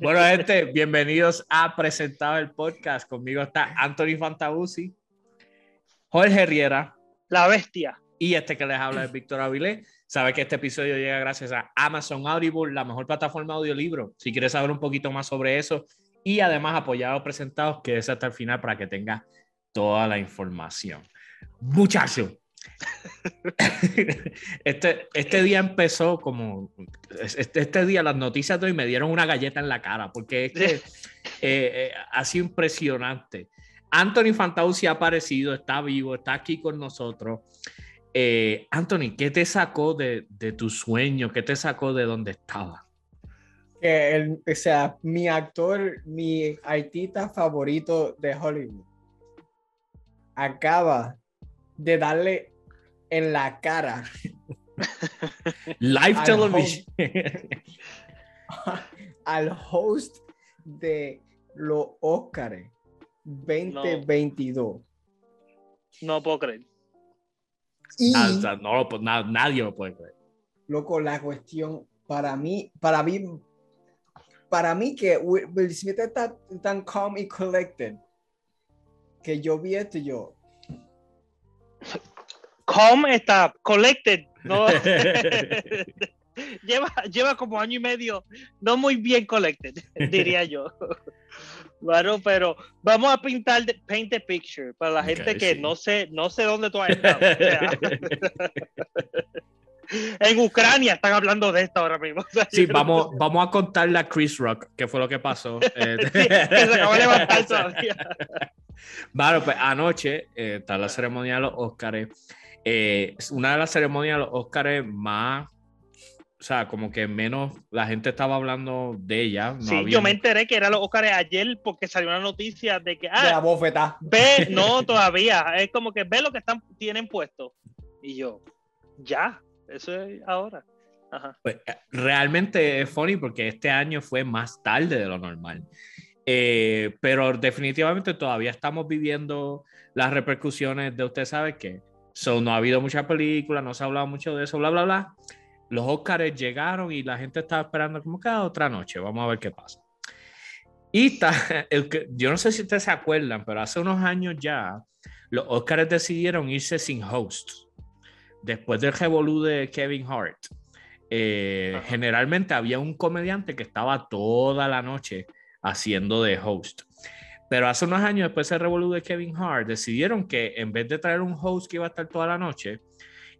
Bueno, gente, bienvenidos a Presentado el Podcast. Conmigo está Anthony Fantabusi, Jorge Riera. La bestia. Y este que les habla es Víctor Avilés. Sabe que este episodio llega gracias a Amazon Audible, la mejor plataforma de audiolibro. Si quieres saber un poquito más sobre eso y además apoyar a los presentados, quédese hasta el final para que tenga toda la información. Muchacho, este, este día empezó como. Este, este, día las noticias de hoy me dieron una galleta en la cara, porque es que eh, eh, ha sido impresionante. Anthony Fantauci ha aparecido, está vivo, está aquí con nosotros. Eh, Anthony, ¿qué te sacó de, de, tu sueño? ¿Qué te sacó de donde estaba? O sea, mi actor, mi artista favorito de Hollywood acaba de darle en la cara. Live television. al host de los Oscars 2022. No, puedo creer. Y, no, pues, nadie lo puede creer. Loco, la cuestión para mí, para mí, para mí que Will Smith está tan calm y collected que yo vi esto y yo, calm está collected. ¿no? lleva, lleva como año y medio, no muy bien collected, diría yo. Bueno, pero vamos a pintar paint the picture para la gente que no sé, no sé dónde tú has estado. en Ucrania están hablando de esto ahora mismo. sí, vamos, vamos a contarle a Chris Rock qué fue lo que pasó. Eh, que se acabó de levantar todavía. Bueno, pues anoche eh, está la ceremonia de los Oscars eh, una de las ceremonias de los Oscars más, o sea, como que menos la gente estaba hablando de ella. sí, yo me enteré que era los Oscars ayer porque salió una noticia de que. Ah, de la bofeta. Ve, no, todavía. Es como que ve lo que están, tienen puesto. Y yo, ya, eso es ahora. Pues, eh, realmente es funny porque este año fue más tarde de lo normal. Eh, pero definitivamente todavía estamos viviendo las repercusiones de usted sabe que So, no ha habido mucha película, no se ha hablado mucho de eso, bla, bla, bla. Los Oscars llegaron y la gente estaba esperando como cada otra noche. Vamos a ver qué pasa. Y está, el que, yo no sé si ustedes se acuerdan, pero hace unos años ya, los Oscars decidieron irse sin host. Después del revolú de Kevin Hart. Eh, generalmente había un comediante que estaba toda la noche haciendo de host. Pero hace unos años, después de revolú de Kevin Hart, decidieron que en vez de traer un host que iba a estar toda la noche,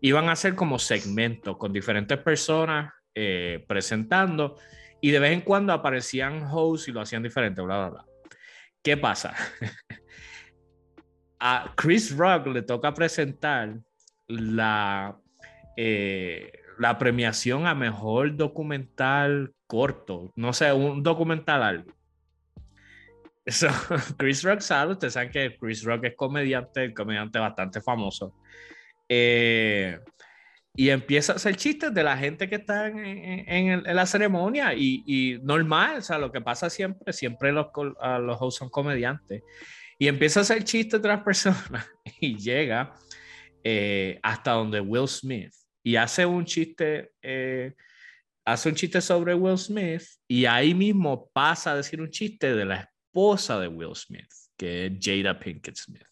iban a hacer como segmentos con diferentes personas eh, presentando y de vez en cuando aparecían hosts y lo hacían diferente, bla, bla, bla. ¿Qué pasa? a Chris Rock le toca presentar la, eh, la premiación a mejor documental corto, no sé, un documental algo. So, Chris Rock sabe, ustedes saben que Chris Rock es comediante, comediante bastante famoso. Eh, y empieza a hacer chistes de la gente que está en, en, la ceremonia y, y, normal, o sea, lo que pasa siempre, siempre los, los hosts son comediantes. Y empieza a hacer chistes de las personas y llega eh, hasta donde Will Smith y hace un chiste, eh, hace un chiste sobre Will Smith y ahí mismo pasa a decir un chiste de la esposa de Will Smith, que es Jada Pinkett Smith.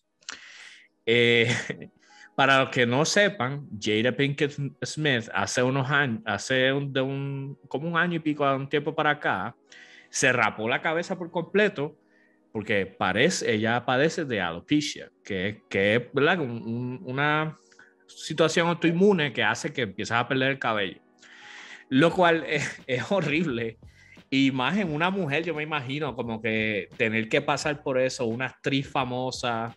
Eh, para los que no sepan, Jada Pinkett Smith hace unos años, hace de un, como un año y pico, un tiempo para acá, se rapó la cabeza por completo porque parece, ella padece de alopecia, que, que es una situación autoinmune que hace que empieces a perder el cabello. Lo cual es horrible y más en una mujer, yo me imagino como que tener que pasar por eso, una actriz famosa.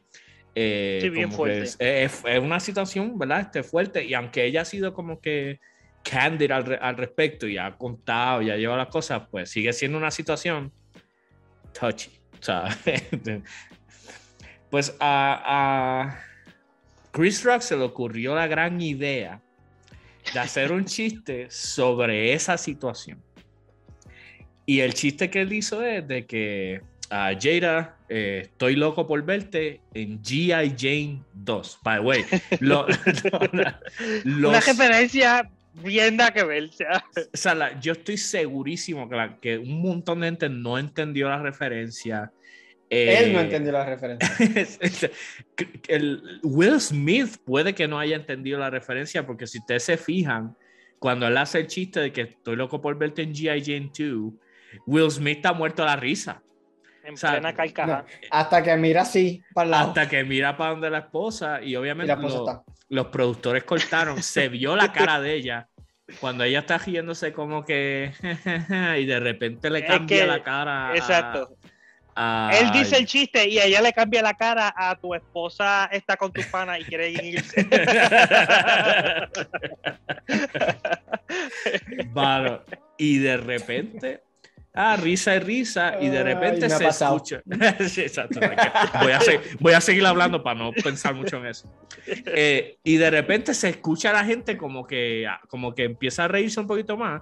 Eh, sí, bien fuerte. Es, es, una situación, ¿verdad? Este, fuerte. Y aunque ella ha sido como que candid al, al respecto y ha contado y ha llevado las cosas, pues sigue siendo una situación touchy. O sea, pues a, a Chris Rock se le ocurrió la gran idea de hacer un chiste sobre esa situación. Y el chiste que él hizo es de que a Jada, eh, estoy loco por verte en G.I. Jane 2. By the way, una referencia bien da que ver. O sea. La- yo estoy segurísimo que, la- que un montón de gente no entendió la referencia. Él no Eh, entendió la referencia. el, Will Smith puede que no haya entendido la referencia porque si ustedes se fijan, cuando él hace el chiste de que estoy loco por verte en G.I. Jane 2, Will Smith está muerto a la risa. En O sea, plena carcajada. No, hasta que mira así para el lado. Hasta que mira para donde la esposa y obviamente la esposa lo- está. los productores cortaron, se vio la cara de ella cuando ella está riéndose como que y de repente le Es cambia que- la cara. a- Exacto. a- Él dice el chiste y a ella le cambia la cara a tu esposa está con tu pana y quiere irse. Mano, y de repente, ah, risa y risa, y de Ay, repente ha se pasado. escucha. Sí, exacto, voy, a se- voy a seguir hablando para no pensar mucho en eso. Eh, y de repente se escucha a la gente como que, como que empieza a reírse un poquito más,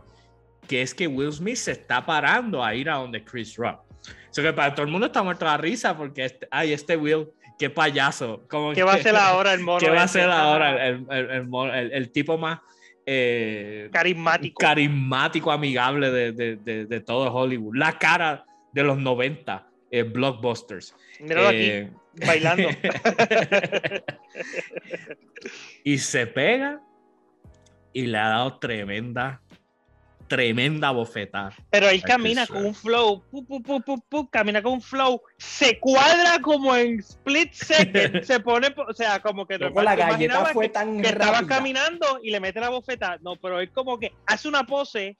que es que Will Smith se está parando a ir a donde Chris Rock. O sea que para todo el mundo está muerto la risa porque, este, ay, este Will, qué payaso. Como ¿Qué va a hacer ahora el mono? ¿Qué va a hacer ahora el, el- el el- el tipo más eh, Carismático. carismático, amigable de, de, de, de todo Hollywood? La cara de los 90 eh, blockbusters. Míralo Eh, aquí, bailando. y se pega y le ha dado tremenda, tremenda bofetada. Pero él camina con un flow, pu, pu, pu, pu, pu, camina con un flow, se cuadra como en split second, se pone, po- o sea, como que Loco, la galleta fue que, tan que estaba caminando y le mete la bofeta, no, pero él como que hace una pose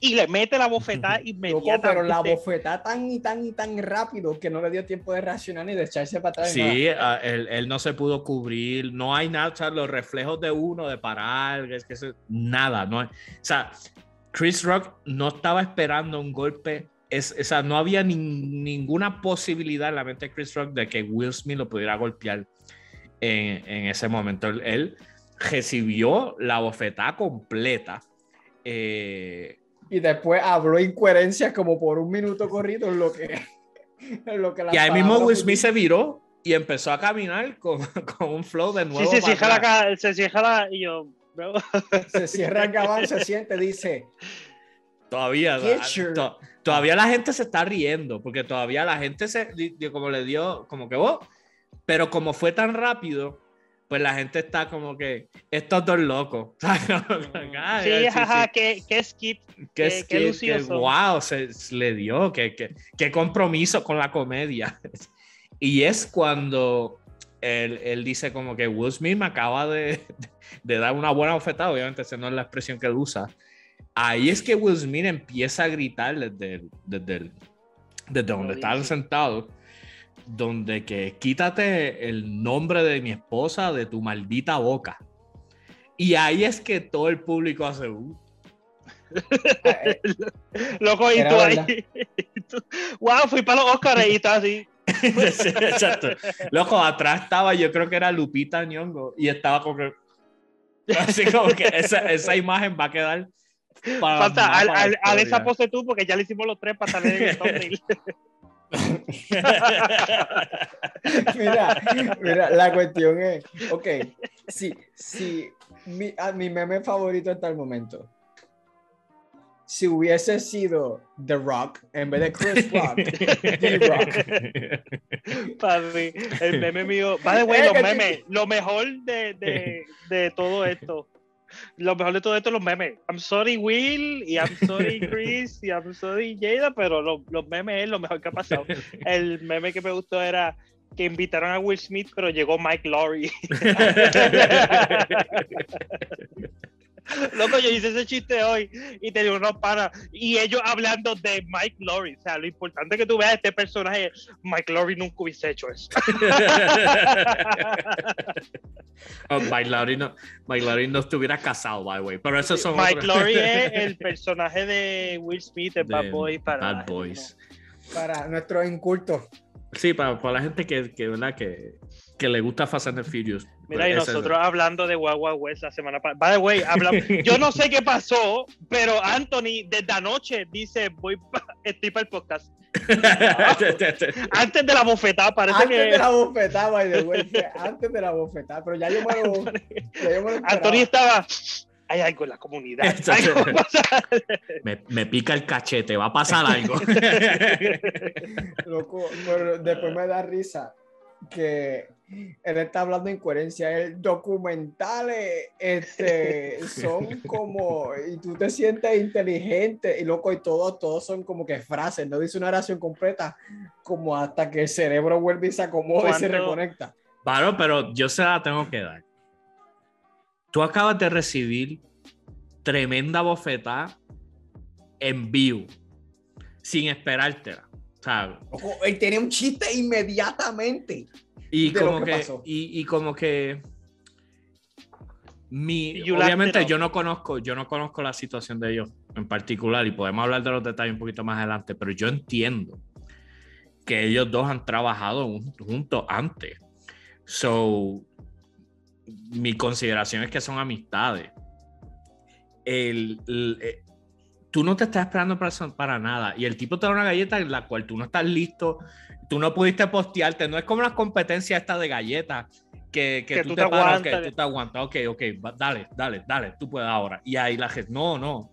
y le mete la bofeta Loco, inmediatamente. pero la bofetada tan y tan y tan rápido que no le dio tiempo de reaccionar ni de echarse para atrás. Sí, ah, él, él no se pudo cubrir, no hay nada, o sea, los reflejos de uno, de parar, es que se- nada, no hay- o sea, Chris Rock no estaba esperando un golpe, es, o sea, no había nin- ninguna posibilidad en la mente de Chris Rock de que Will Smith lo pudiera golpear en, en ese momento. Él, él recibió la bofetada completa. eh, Y después habló incoherencias como por un minuto corrido en lo que. en lo que y ahí mismo Will Smith se viró y empezó a caminar con, con un flow de Sí, nuevo. sí, para sí, jala se cierra la, y yo, se cierra el gabán, se siente, dice. Todavía, to- todavía la gente se está riendo, porque todavía la gente se, como le dio, como que, oh, pero como fue tan rápido, pues la gente está como que, estos dos locos. Ay, sí, sí, jaja, sí. qué, qué skip, Qué, qué- es qué son. wow, se, se le dio, qué, qué- qué compromiso con la comedia. y es cuando él, él dice como que Will Smith me acaba de, de dar una buena oferta, obviamente esa no es la expresión que él usa. Ahí es que Will Smith empieza a gritar desde, el- desde, el- desde donde estaban sentados, donde que quítate el nombre de mi esposa de tu maldita boca. Y ahí es que todo el público hace... "Uh". loco, y tú ahí, tú, wow, fui para los Oscars y estás así. Sí, exacto. Loco, atrás estaba, yo creo que era Lupita Nyong'o y estaba como que. Así como que esa, esa imagen va a quedar. Para Falta, al, al, al esa pose tú, porque ya le hicimos los tres para salir en el. Mira, mira, la cuestión es, ok, si, si mi, a mi meme favorito hasta el momento, si hubiese sido The Rock en vez de Chris Rock, The Rock. El meme mío. By the way, Es los memes. Lo mejor de, de, de todo esto. Lo mejor de todo esto los memes. I'm sorry, Will. Y I'm sorry, Chris. Y I'm sorry, Jada. Pero lo- los memes es lo mejor que ha pasado. El meme que me gustó era que invitaron a Will Smith, pero llegó Mike Laurie. Loco, yo hice ese chiste hoy y tenía unos panas y ellos hablando de Mike Laurie. O sea, lo importante que tú veas este personaje, Mike Laurie nunca hubiese hecho eso. Oh, Mike Laurie no, Mike Laurie no estuviera casado, by the way. Pero esos son Mike otros- Laurie es el personaje de Will Smith de Bad Boys para Bad Boys. Para nuestros incultos. Sí, para, para la gente que, que, ¿verdad? que, que le gusta Fast and the Furious. Mira, y nosotros hablando de Guagua West la semana pasada. By the way, hablamos- yo no sé qué pasó, pero Anthony desde anoche dice, voy pa- estoy para el podcast. Antes de la bofetada, parece Antes que de la bofetada, by the way, antes de la bofetada, pero ya yo me lo, ya yo me lo esperaba. Anthony estaba, hay algo en la comunidad. Algo. Me, me pica el cachete, va a pasar algo. Loco, pero después me da risa que él está hablando de incoherencia. El documentales este, son como, y tú te sientes inteligente, y loco, y todos, todos son como que frases, no dice una oración completa, como hasta que el cerebro vuelve y se acomoda y se reconecta. Claro, pero yo se la tengo que dar. Tú acabas de recibir tremenda bofetada en vivo, sin esperártela. O sea, Loco, él tenía un chiste inmediatamente. y de lo como que que, pasó. y, y como que mi, obviamente yo no conozco, yo no conozco la situación de ellos en particular y podemos hablar de los detalles un poquito más adelante, pero yo entiendo que ellos dos han trabajado un- juntos antes. So, mi consideración es que son amistades. El, el- eh, tú no te estás esperando para, eso- para nada y el tipo te da una galleta en la cual tú no estás listo, tú no pudiste postearte, no es como las competencias estas de galletas que, que Que tú, tú te, te paras, aguantas. ok, tú te aguantas, ok, ok, dale, dale, dale, tú puedes ahora. Y ahí la gente, no, no,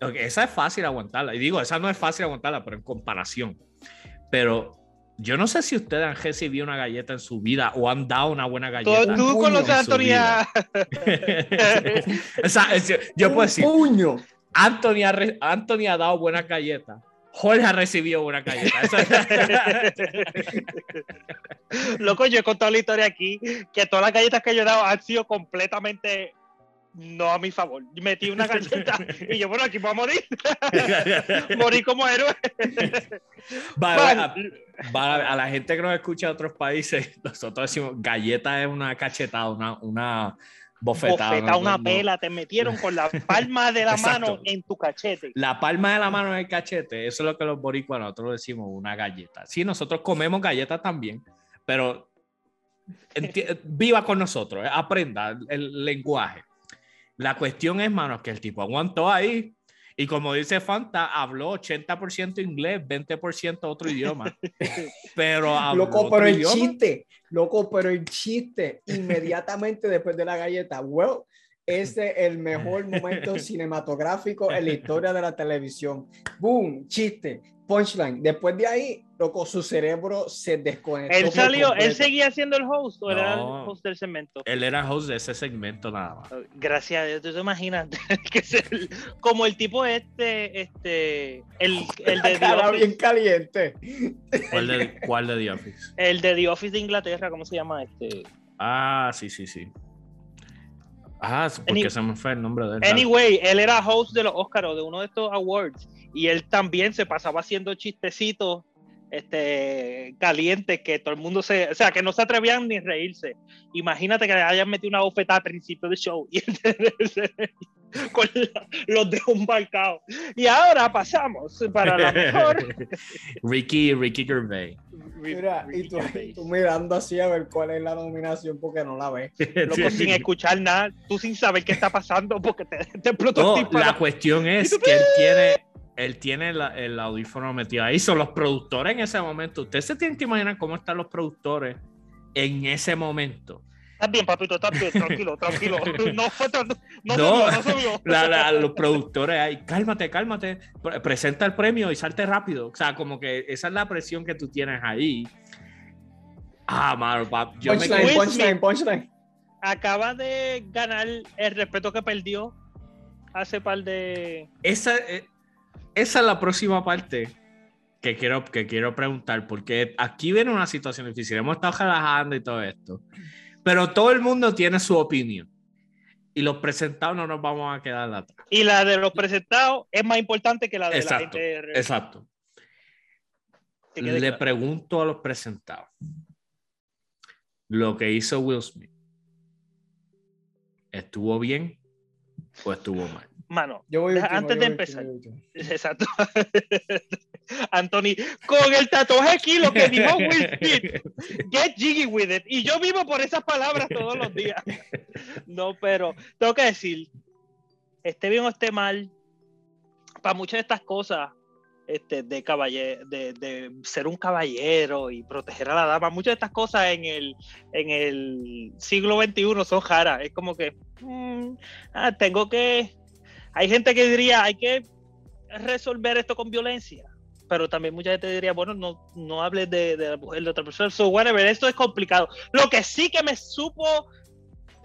Ok, esa es fácil aguantarla. Y digo, esa no es fácil aguantarla, pero en comparación. Pero yo no sé si ustedes han recibido una galleta en su vida o han dado una buena galleta. tú conoces a en su Anthony a- O sea, es- yo puedo Un decir, puño. Anthony ha, re- Anthony ha dado buena galleta. Jorge ha recibido buena galleta. Loco, yo he contado la historia aquí que todas las galletas que yo he dado han sido completamente no a mi favor. Metí una galleta y yo, bueno, aquí voy a morir. Morí como héroe. Va- Man, va- va- a la gente que nos escucha de otros países, nosotros decimos galleta es una cachetada, una, una bofetada. no- una no- pela, te metieron con la palma de la mano en tu cachete. La palma de la mano en el cachete, eso es lo que los boricuas nosotros decimos una galleta. Sí, nosotros comemos galletas también, pero viva con nosotros, eh, aprenda el, el lenguaje. La cuestión es, mano, que el tipo aguantó ahí y como dice Fanta, habló 80% inglés, 20% otro idioma. Pero habló Loco, pero el idioma. chiste, loco, pero el chiste, inmediatamente después de la galleta, well, ese es el mejor momento cinematográfico en la historia de la televisión. Boom, chiste, punchline. Después de ahí, loco, su cerebro se desconectó. Él salió, él seguía siendo el host o él era el No. host del segmento. Él era host de ese segmento nada más. Gracias a Dios, tú te imaginas que es el- como el tipo este, este, el, el de The Cara Office, bien caliente. ¿Cuál de, cuál de The Office? el de The Office de Inglaterra, ¿cómo se llama este? Ah, sí, sí, sí. Ah, porque Any- se me fue el nombre de él. Anyway, él era host de los Oscars o de uno de estos awards y él también se pasaba haciendo chistecitos este calientes que todo el mundo se, o sea, que no se atrevían ni a reírse. Imagínate que le hayan metido una bofetada al principio del show y él con la- los dedos marcados. Y ahora pasamos para la mejor. Ricky, Ricky Gervais. Mira, y tú, tú mirando así a ver cuál es la nominación porque no la ves. Loco, sin escuchar nada, tú sin saber qué está pasando porque te, te explotó No, la cuestión es que él tiene, él tiene la- el audífono metido ahí. Son los productores en ese momento. Ustedes se tienen que imaginar cómo están los productores en ese momento. Estás bien, papito, estás bien, tranquilo, tranquilo. No fue tan- no, No. subió, no subió. La- la- los productores ahí, cálmate, cálmate, pre- presenta el premio y salte rápido. O sea, como que esa es la presión que tú tienes ahí. Ah, mano, pap, yo me Punchline, Will punchline, punchline. Acaba de ganar el respeto que perdió hace par de. esa, eh, esa es la próxima parte que quiero, que quiero preguntar, porque aquí viene una situación difícil. Hemos estado relajando y todo esto, pero todo el mundo tiene su opinión. Y los presentados no nos vamos a quedar atrás. Y la de los presentados es más importante que la de Exacto, la gente. Exacto. que quede Le claro. pregunto a los presentados. Lo que hizo Will Smith, ¿estuvo bien o estuvo mal? Mano, Yo voy Deja- último, antes yo de voy empezar. último, exacto. Anthony, con el tatuaje aquí, lo que dijo Will Smith, get jiggy with it. Y yo vivo por esas palabras todos los días. No, pero tengo que decir, esté bien o esté mal, para muchas de estas cosas, este, de, caballe- de, de ser un caballero y proteger a la dama. Muchas de estas cosas en el, en el siglo XXI son raras. Es como que mm, ah, tengo que. Hay gente que diría, hay que resolver esto con violencia. Pero también mucha gente diría, bueno, no, no hables de, de la mujer de otra persona. So, whatever, esto es complicado. Lo que sí que me supo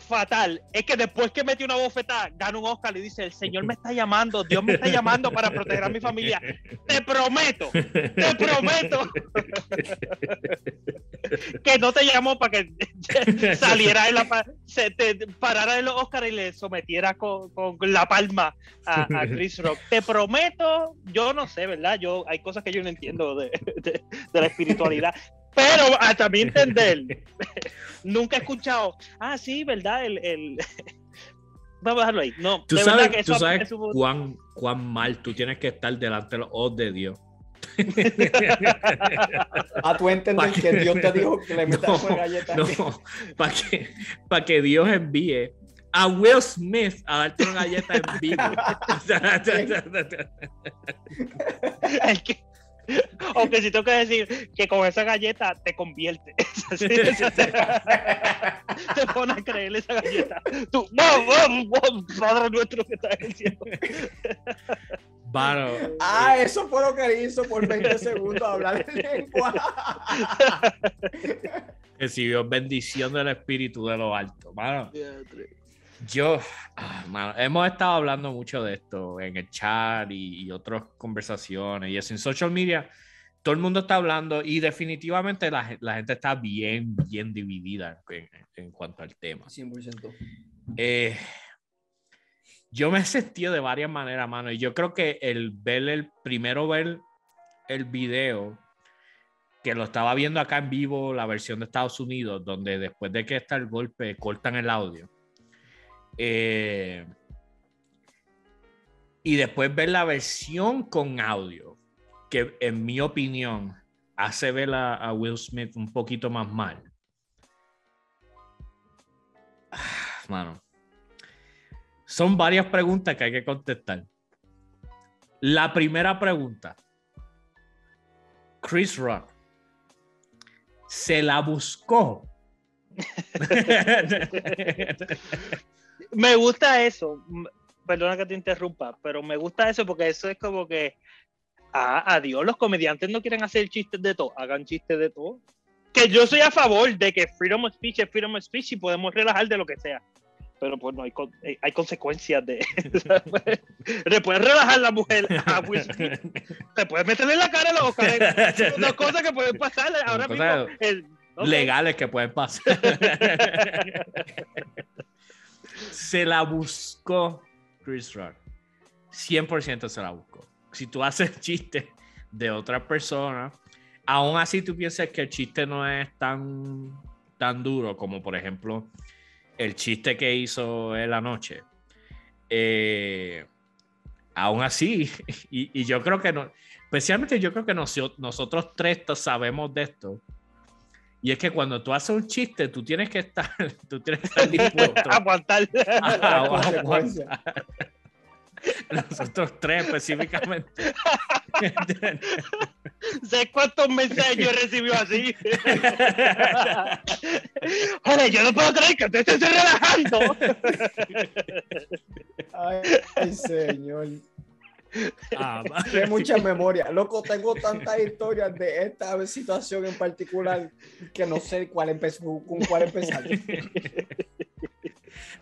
fatal es que después que metió una bofetada, gana un Oscar y dice, el Señor me está llamando, Dios me está llamando para proteger a mi familia. Te prometo, te prometo que no te llamó para que saliera en la se te parara en los Oscars y le sometiera con, la palma a, Chris Rock. Te prometo, yo no sé, ¿verdad? Yo hay cosas que yo no entiendo de, de- de la espiritualidad. Pero hasta mi entender, nunca he escuchado, ah, sí, ¿verdad? El, el... Vamos a dejarlo ahí. No, Tú de sabes, que tú sabes eso cuán, cuán mal tú tienes que estar delante de los ojos de Dios. A tu entender que que- Dios te dijo que le metas No, una galleta. No, para que, pa' que Dios envíe a Will Smith a darte una galleta en vivo. Es que- Aunque si tengo que decir que con esa galleta te convierte. te pone a creer esa galleta. Tú, ¡Wow, Padre nuestro que estás diciendo. Mano, Ah, eso fue lo que hizo por 20 segundos hablar en lengua. recibió bendición del Espíritu de lo alto. Mano, yo, ah, mano, hemos estado hablando mucho de esto en el chat y, y otras conversaciones y eso en social media. Todo el mundo está hablando y definitivamente la, gen- la gente está bien, bien dividida en, en cuanto al tema. 100%. Eh, yo me he sentido de varias maneras, mano. Y yo creo que el ver el primero ver el video, que lo estaba viendo acá en vivo, la versión de Estados Unidos, donde después de que está el golpe, cortan el audio. Eh, y después ver la versión con audio, que en mi opinión hace ver a, a Will Smith un poquito más mal. Ah, Mano. Son varias preguntas que hay que contestar. La primera pregunta. Chris Rock. ¿Se la buscó? Me gusta eso. Perdona que te interrumpa, pero me gusta eso porque eso es como que. Ah, adiós, los comediantes no quieren hacer chistes de todo, hagan chistes de todo. Que yo soy a favor de que freedom of speech es freedom of speech y podemos relajar de lo que sea. Pero pues no hay, con- eh, hay consecuencias de. Le puedes relajar la mujer a Will Smith, te puedes meterle en la cara a los Oscars. Dos cosas que pueden pasar ahora mismo. El- ok. legales que pueden pasar. Se la buscó Chris Rock. 100% se la buscó. Si tú haces chiste de otra persona, aún así tú piensas que el chiste no es tan, tan duro como por ejemplo el chiste que hizo él anoche. Eh, aún así, y, yo creo que no, especialmente yo creo que noso- nosotros tres sabemos de esto. Y es que cuando tú haces un chiste, tú tienes que estar, tú tienes que estar dispuesto Aguantar. a Las consecuencias. aguantar. Nosotros tres específicamente. sé cuántos mensajes yo recibí así. Joder, yo no puedo creer que te estés relajando. Ay, ay, señor. Ah, Qué mucha memoria. Loco, tengo tantas historias de esta situación en particular que no sé cuál con cuál empezar.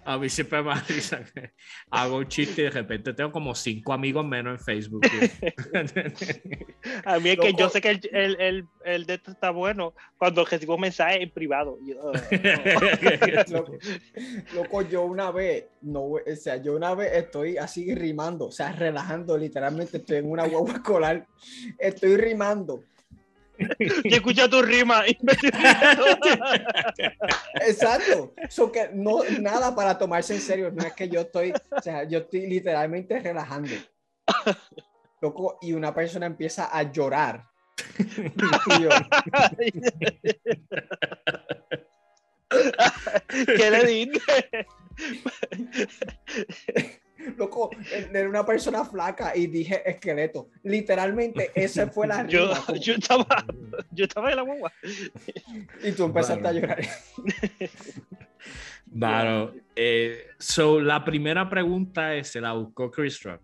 A mí siempre me que hago un chiste y de repente tengo como cinco amigos menos en Facebook. A mí es que Loco. yo sé que el, el, el, el de esto está bueno cuando recibo mensajes en privado. Yo, oh, no. Loco, loco, yo una vez, no, o sea, yo una vez estoy así rimando, o sea, relajando, literalmente estoy en una guagua escolar, estoy rimando. Yo escucho tu rima y. Exacto. So que no, nada para tomarse en serio, no es que yo estoy, o sea, yo estoy literalmente relajando. Loco, y una persona empieza a llorar. Y yo, ¿Qué le dije? Loco, era una persona flaca y dije esqueleto. Literalmente, esa fue la Yo, rima. yo estaba, yo estaba en la guagua. Y tú empezaste Bueno. a llorar. Claro. eh, so, la primera pregunta es, se la buscó Chris Rock.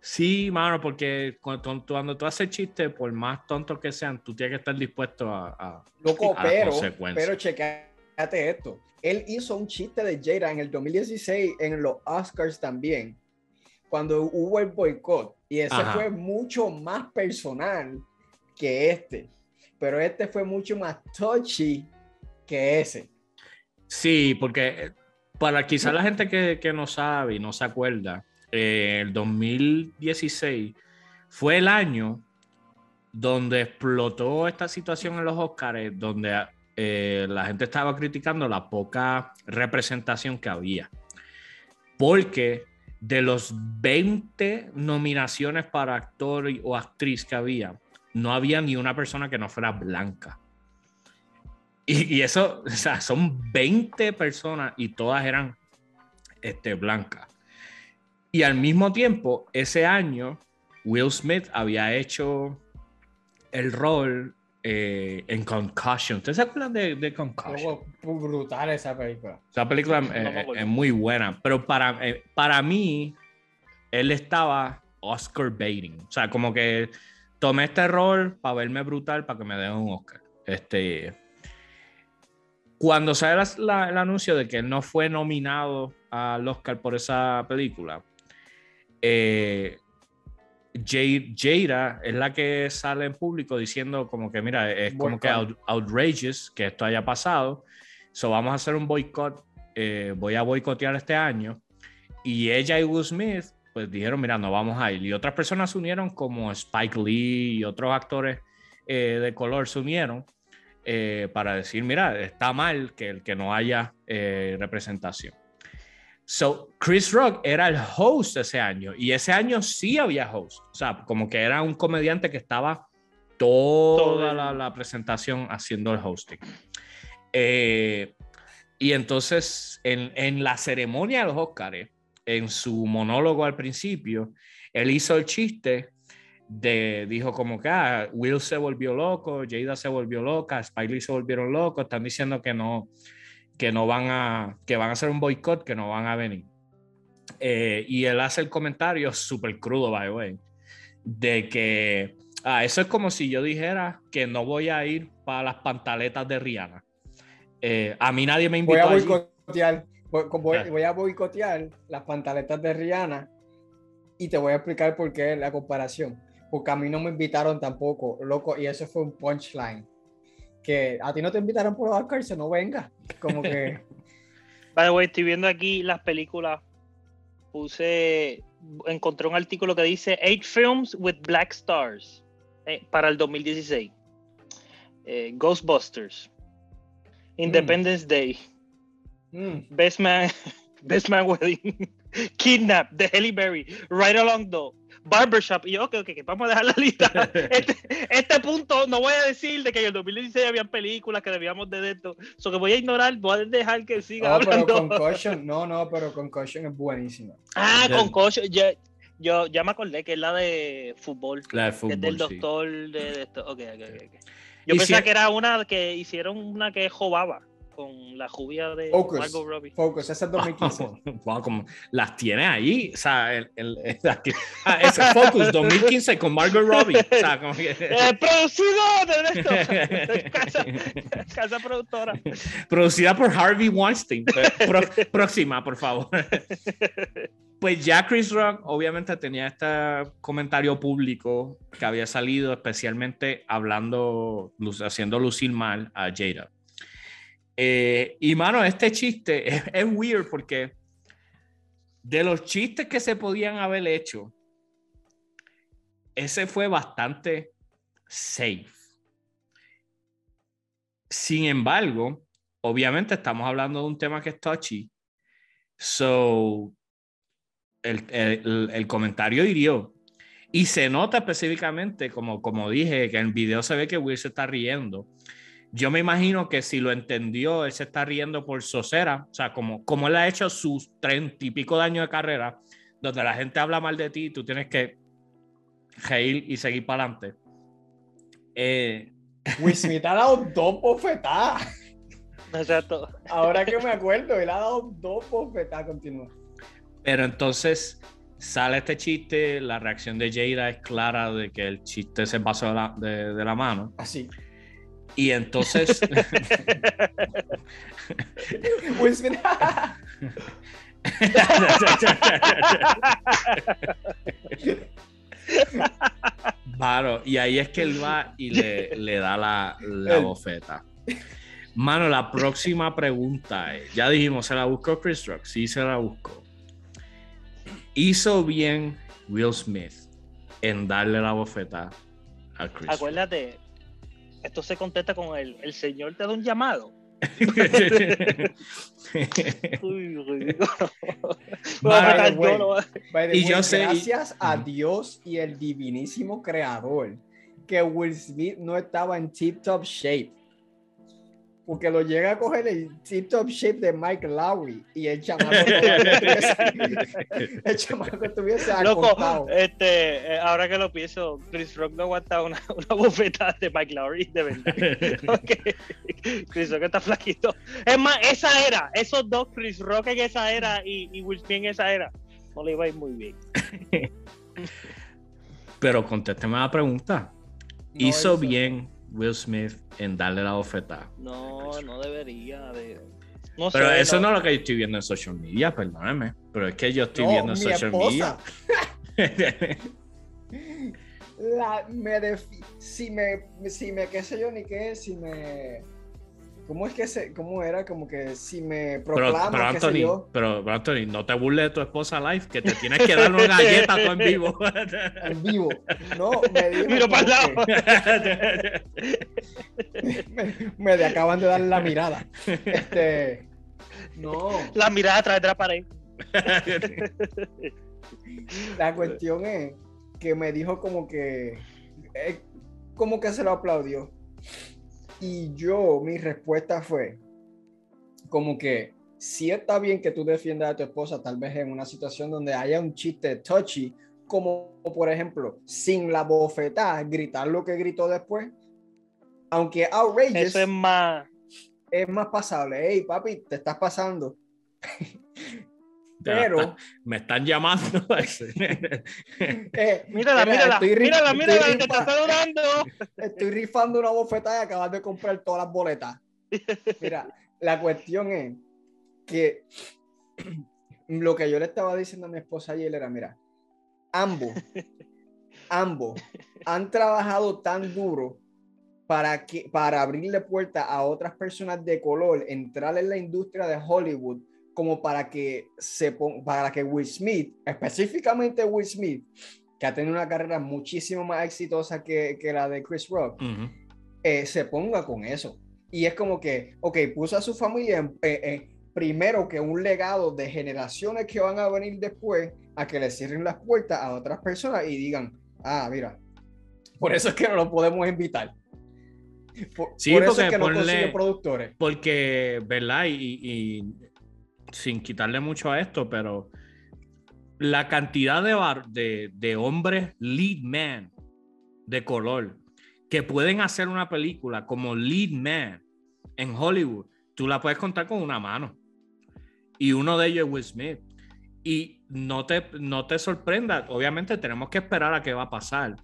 Sí, mano, porque cuando, cuando tú haces chistes, por más tontos que sean, tú tienes que estar dispuesto a... a- Loco, A la pero, consecuencia. Checate esto. Él hizo un chiste de Jada en el 2016 en los Oscars también, cuando hubo el boicot. Y ese Ajá. fue mucho más personal que este. Pero este fue mucho más touchy que ese. Sí, porque eh, para quizás la gente que, que no sabe y no se acuerda, eh, el 2016 fue el año donde explotó esta situación en los Oscars, donde eh, la gente estaba criticando la poca representación que había. Porque de los 20 nominaciones para actor o actriz que había, no había ni una persona que no fuera blanca. Y, y eso, o sea, son 20 personas y todas eran este, blancas. Y al mismo tiempo, ese año, Will Smith había hecho el rol eh, en Concussion. ¿Ustedes se acuerdan de, de Concussion? Loco, brutal esa película. Esa película No me eh, acuerdo. es muy buena, pero para, eh, para mí, él estaba Oscar baiting. O sea, como que tomé este rol para verme brutal, para que me den un Oscar. Este, cuando sale la- la- el anuncio de que él no fue nominado al Oscar por esa película, eh, Jada es la que sale en público diciendo como que, mira, es como que out- outrageous que esto haya pasado. So vamos a hacer un boicot. eh, voy a boicotear este año. Y ella y Will Smith, pues dijeron, mira, no vamos a ir. Y otras personas se unieron como Spike Lee y otros actores eh, de color se unieron eh, para decir, mira, está mal que, el que no haya representación. So, Chris Rock era el host ese año y ese año sí había host. O sea, como que era un comediante que estaba toda la, presentación haciendo el hosting. Eh, y entonces, en, la ceremonia de los Oscars, en su monólogo al principio, él hizo el chiste de, dijo como que ah, Will se volvió loco, Jada se volvió loca, Spike Lee se volvieron locos, están diciendo que no, que no van a, que van a hacer un boicot, que no van a venir. Eh, y él hace el comentario súper crudo, by the way, de que ah, eso es como si yo dijera que no voy a ir para las pantaletas de Rihanna. Eh, a mí nadie me Voy invitó a boicotear, voy, voy- Ah. voy a boicotear las pantaletas de Rihanna y te voy a explicar por qué la comparación. Porque a mí no me invitaron tampoco, loco, y eso fue un punchline. Que a ti no te invitaron por los Oscars, no venga. Como que By the way, estoy viendo aquí las películas. Puse, encontré un artículo que dice Eight Films with Black Stars eh, para el 2016. Eh, Ghostbusters, Independence Day, mm, Best Man, Best Man Wedding, Kidnap, The Halle Berry, Right Along the Barbershop. Y yo, ok, ok, ok, vamos a dejar la lista. Este, este punto no voy a decir de que en el 2016 habían películas que debíamos de esto. So que voy a ignorar, voy a dejar que siga no, pero. Concussion, no, no, pero Concussion es buenísima. Ah, ya, yo ya me acordé que es la de fútbol. La de que es del fútbol, sí. doctor de, de esto. Ok, ok, ok. Yo pensaba si- que era una que hicieron una que jobaba con la jubia de Focus. Margot Robbie. Focus, ese es 2015. Wow, como las tiene ahí. O sea, el, el- el- ah, ese Focus 2015 con Margot Robbie. O sea, como que- Eh, producido de esto. casa, casa productora. Producida por Harvey Weinstein. Pro- próxima, por favor. Pues ya Chris Rock obviamente tenía este comentario público que había salido especialmente hablando, haciendo lucir mal a Jada. Eh, y mano, este chiste es, es weird porque de los chistes que se podían haber hecho, ese fue bastante safe. Sin embargo, obviamente estamos hablando de un tema que es touchy. So, el, el- el comentario hirió. Y se nota específicamente, como, como dije, que en el video se ve que Will se está riendo yo me imagino que si lo entendió, él se está riendo por sosera, o sea, como, como él ha hecho sus treinta y pico de años de carrera, donde la gente habla mal de ti, tú tienes que reír y seguir para adelante. Eh, Will Smith ha dado dos bofetadas. Exacto. Ahora que me acuerdo, él ha dado dos bofetadas continúa. pero entonces sale este chiste, la reacción de Jada es clara de que el chiste se pasó de la, de- de la mano. Así. Y entonces, Will Smith. Claro, y ahí es que él va y le, le da la, la bofeta. Mano, la próxima pregunta es, ya dijimos, ¿se la buscó Chris Rock? Sí, se la buscó. ¿Hizo bien Will Smith en darle la bofeta a Chris Rock? Esto se contesta con el, el señor te da un llamado. Uy, By yo, By Y way, yo sé- Gracias a. Dios y el divinísimo creador que Will Smith no estaba en tip top shape. Porque lo llega a coger el tip top shape de Mike Lowry y el chamaco estuviese, el chamaco estuviese Loco, este, eh, ahora que lo pienso, Chris Rock no aguanta una, una bofetada de Mike Lowry, de verdad. Chris Rock está flaquito. Es más, esa era, esos dos, Chris Rock en esa era y, y Will Smith en esa era, no le iba a ir muy bien. Pero contésteme la pregunta. No ¿Hizo bien Will Smith en darle la bofeta? No, no debería de. No Pero sé, eso no es lo que yo estoy viendo en social media, perdóneme. Pero es que yo estoy No, viendo en social esposa. media. La, me si me, si me, qué sé yo, ni qué, si me, ¿cómo es que se, cómo era? Como que si me Pero, proclama, pero Anthony, yo, pero, pero Anthony, no te burles de tu esposa live, que te tienes que dar una galleta tú en vivo. en vivo. No, me dijo Miro para lado. que- me, me de- acaban de dar la mirada. Este, no, La mirada a través de la pared. la cuestión es que me dijo como que, eh, como que se lo aplaudió. Y yo, mi respuesta fue como que si está bien que tú defiendas a tu esposa, tal vez en una situación donde haya un chiste touchy, como por ejemplo, sin la bofetada, gritar lo que gritó después, aunque outrageous, Eso es más. es más pasable. Hey, papi, te estás pasando. Pero, está. Me están llamando. eh, Mírala, mira, mírala, estoy mírala, estoy mírala, te rifa- está saludando. Estoy rifando una bofetada y acabas de comprar todas las boletas. Mira, la cuestión es que lo que yo le estaba diciendo a mi esposa ayer era, mira, ambos, ambos han trabajado tan duro para, que, para abrirle puerta a otras personas de color, entrar en la industria de Hollywood, como para que, se para que Will Smith, específicamente Will Smith, que ha tenido una carrera muchísimo más exitosa que, que la de Chris Rock, Ujú. eh, se ponga con eso. Y es como que, ok, puso a su familia en- eh, eh, primero que un legado de generaciones que van a venir después a que le cierren las puertas a otras personas y digan, ah, mira, por eso es que no lo podemos invitar. Por, Sí, por eso porque es que no consigue productores. Porque, ¿verdad? Y, y sin quitarle mucho a esto, pero la cantidad de, bar- de, de hombres lead man de color que pueden hacer una película como lead man en Hollywood, tú la puedes contar con una mano. Y uno de ellos es Will Smith. Y no te, no te sorprenda, obviamente tenemos que esperar a qué va a pasar,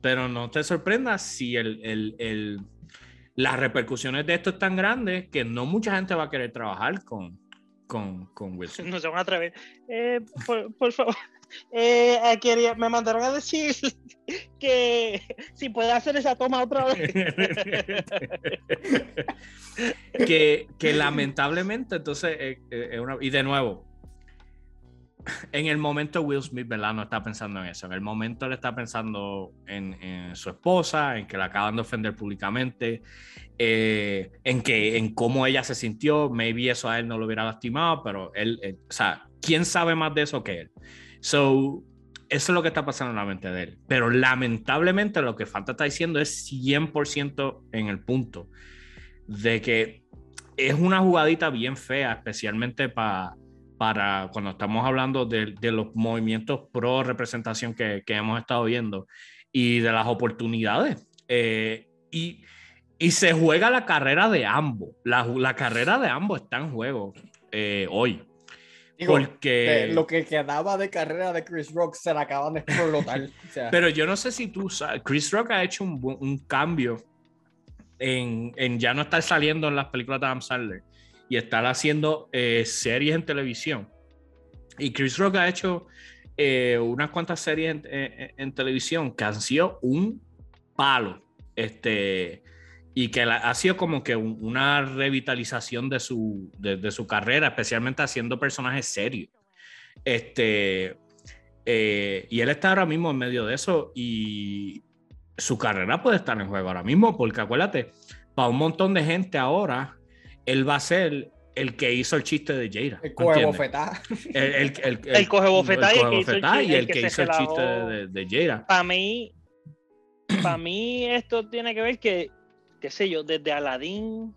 pero no te sorprenda si el, el- el- las repercusiones de esto es tan grandes que no mucha gente va a querer trabajar con, con, con Smith. No se van a atrever. Eh, por, por favor. Eh, eh, quería, me mandaron a decir que si puede hacer esa toma otra vez. que, que lamentablemente, entonces, eh, es una- y de nuevo, en el momento Will Smith, ¿verdad? No está pensando en eso. En el momento él está pensando en, en su esposa, en que la acaban de ofender públicamente, eh, en, que, en cómo ella se sintió. Maybe eso a él no lo hubiera lastimado, pero él, él- o sea, ¿quién sabe más de eso que él? So, eso es lo que está pasando en la mente de él. Pero lamentablemente lo que Fanta está diciendo es 100% en el punto. de que es una jugadita bien fea, especialmente para para cuando estamos hablando de, de los movimientos pro representación que, que, hemos estado viendo y de las oportunidades. Eh, y, y, se juega la carrera de ambos. La, la carrera de ambos está en juego eh, hoy. porque lo que quedaba de carrera de Chris Rock se la acaban de explotar. o sea. Pero yo no sé si tú sabes, Chris Rock ha hecho un, un cambio en, en, ya no estar saliendo en las películas de Adam Sandler y estar haciendo eh, series en televisión. Y Chris Rock ha hecho eh, unas cuantas series en, televisión que han sido un palo. Este, y que la, ha sido como que un, una revitalización de su, de, su carrera, especialmente haciendo personajes serios. Este, eh, y él está ahora mismo en medio de eso y su carrera puede estar en juego ahora mismo, porque acuérdate, para un montón de gente ahora, él va a ser el que hizo el chiste de Jada. El coge bofetá. El, el, el, el, el coge bofetá y, el que y el que, hizo el chiste de, de, Jada. Para mí, para mí esto tiene que ver que, qué sé yo, desde Aladdin,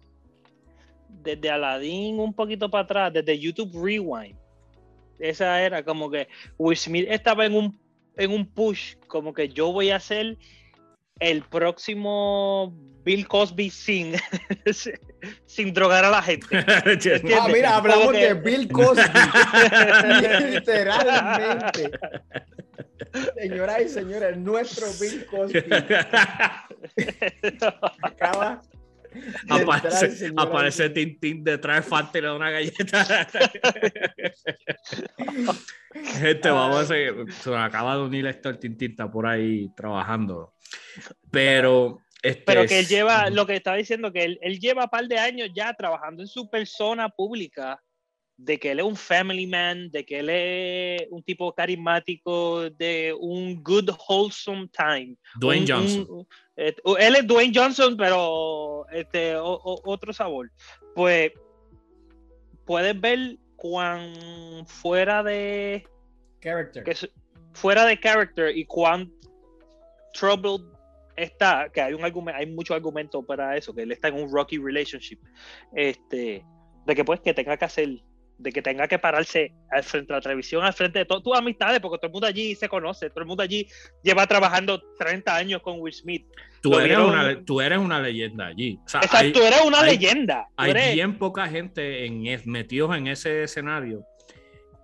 desde Aladdin un poquito para atrás, desde YouTube Rewind. Esa era como que Will Smith estaba en un, en un push, como que yo voy a hacer el próximo Bill Cosby sin, sin drogar a la gente. ah, mira, hablamos que... de Bill Cosby. Literalmente. Señoras y señores, nuestro Bill Cosby acaba. Aparece, aparece Tintín detrás de Fanta y le da una galleta. Gente, vamos a seguir. Se me acaba de unir esto, el Tintín está por ahí trabajando. Pero. Este Pero que él lleva, lo que estaba diciendo, que él, él lleva un par de años ya trabajando en su persona pública de que él es un family man, de que él es un tipo carismático, de un good wholesome time. Dwayne un, Johnson. Un, eh, él es Dwayne Johnson, pero este, o, o, otro sabor. Pues puedes ver cuán fuera de character, que, fuera de character y cuán troubled está, que hay un argumento, hay mucho argumento para eso, que él está en un rocky relationship, este, de que pues que tenga que hacer de que tenga que pararse al frente de la televisión, al frente de todas tus amistades, porque todo el mundo allí se conoce, todo el mundo allí lleva trabajando 30 años con Will Smith. Tú, eres una, tú eres una, leyenda allí. O sea, Exacto, hay, tú eres una hay, leyenda. Hay eres... bien poca gente en, metidos en ese escenario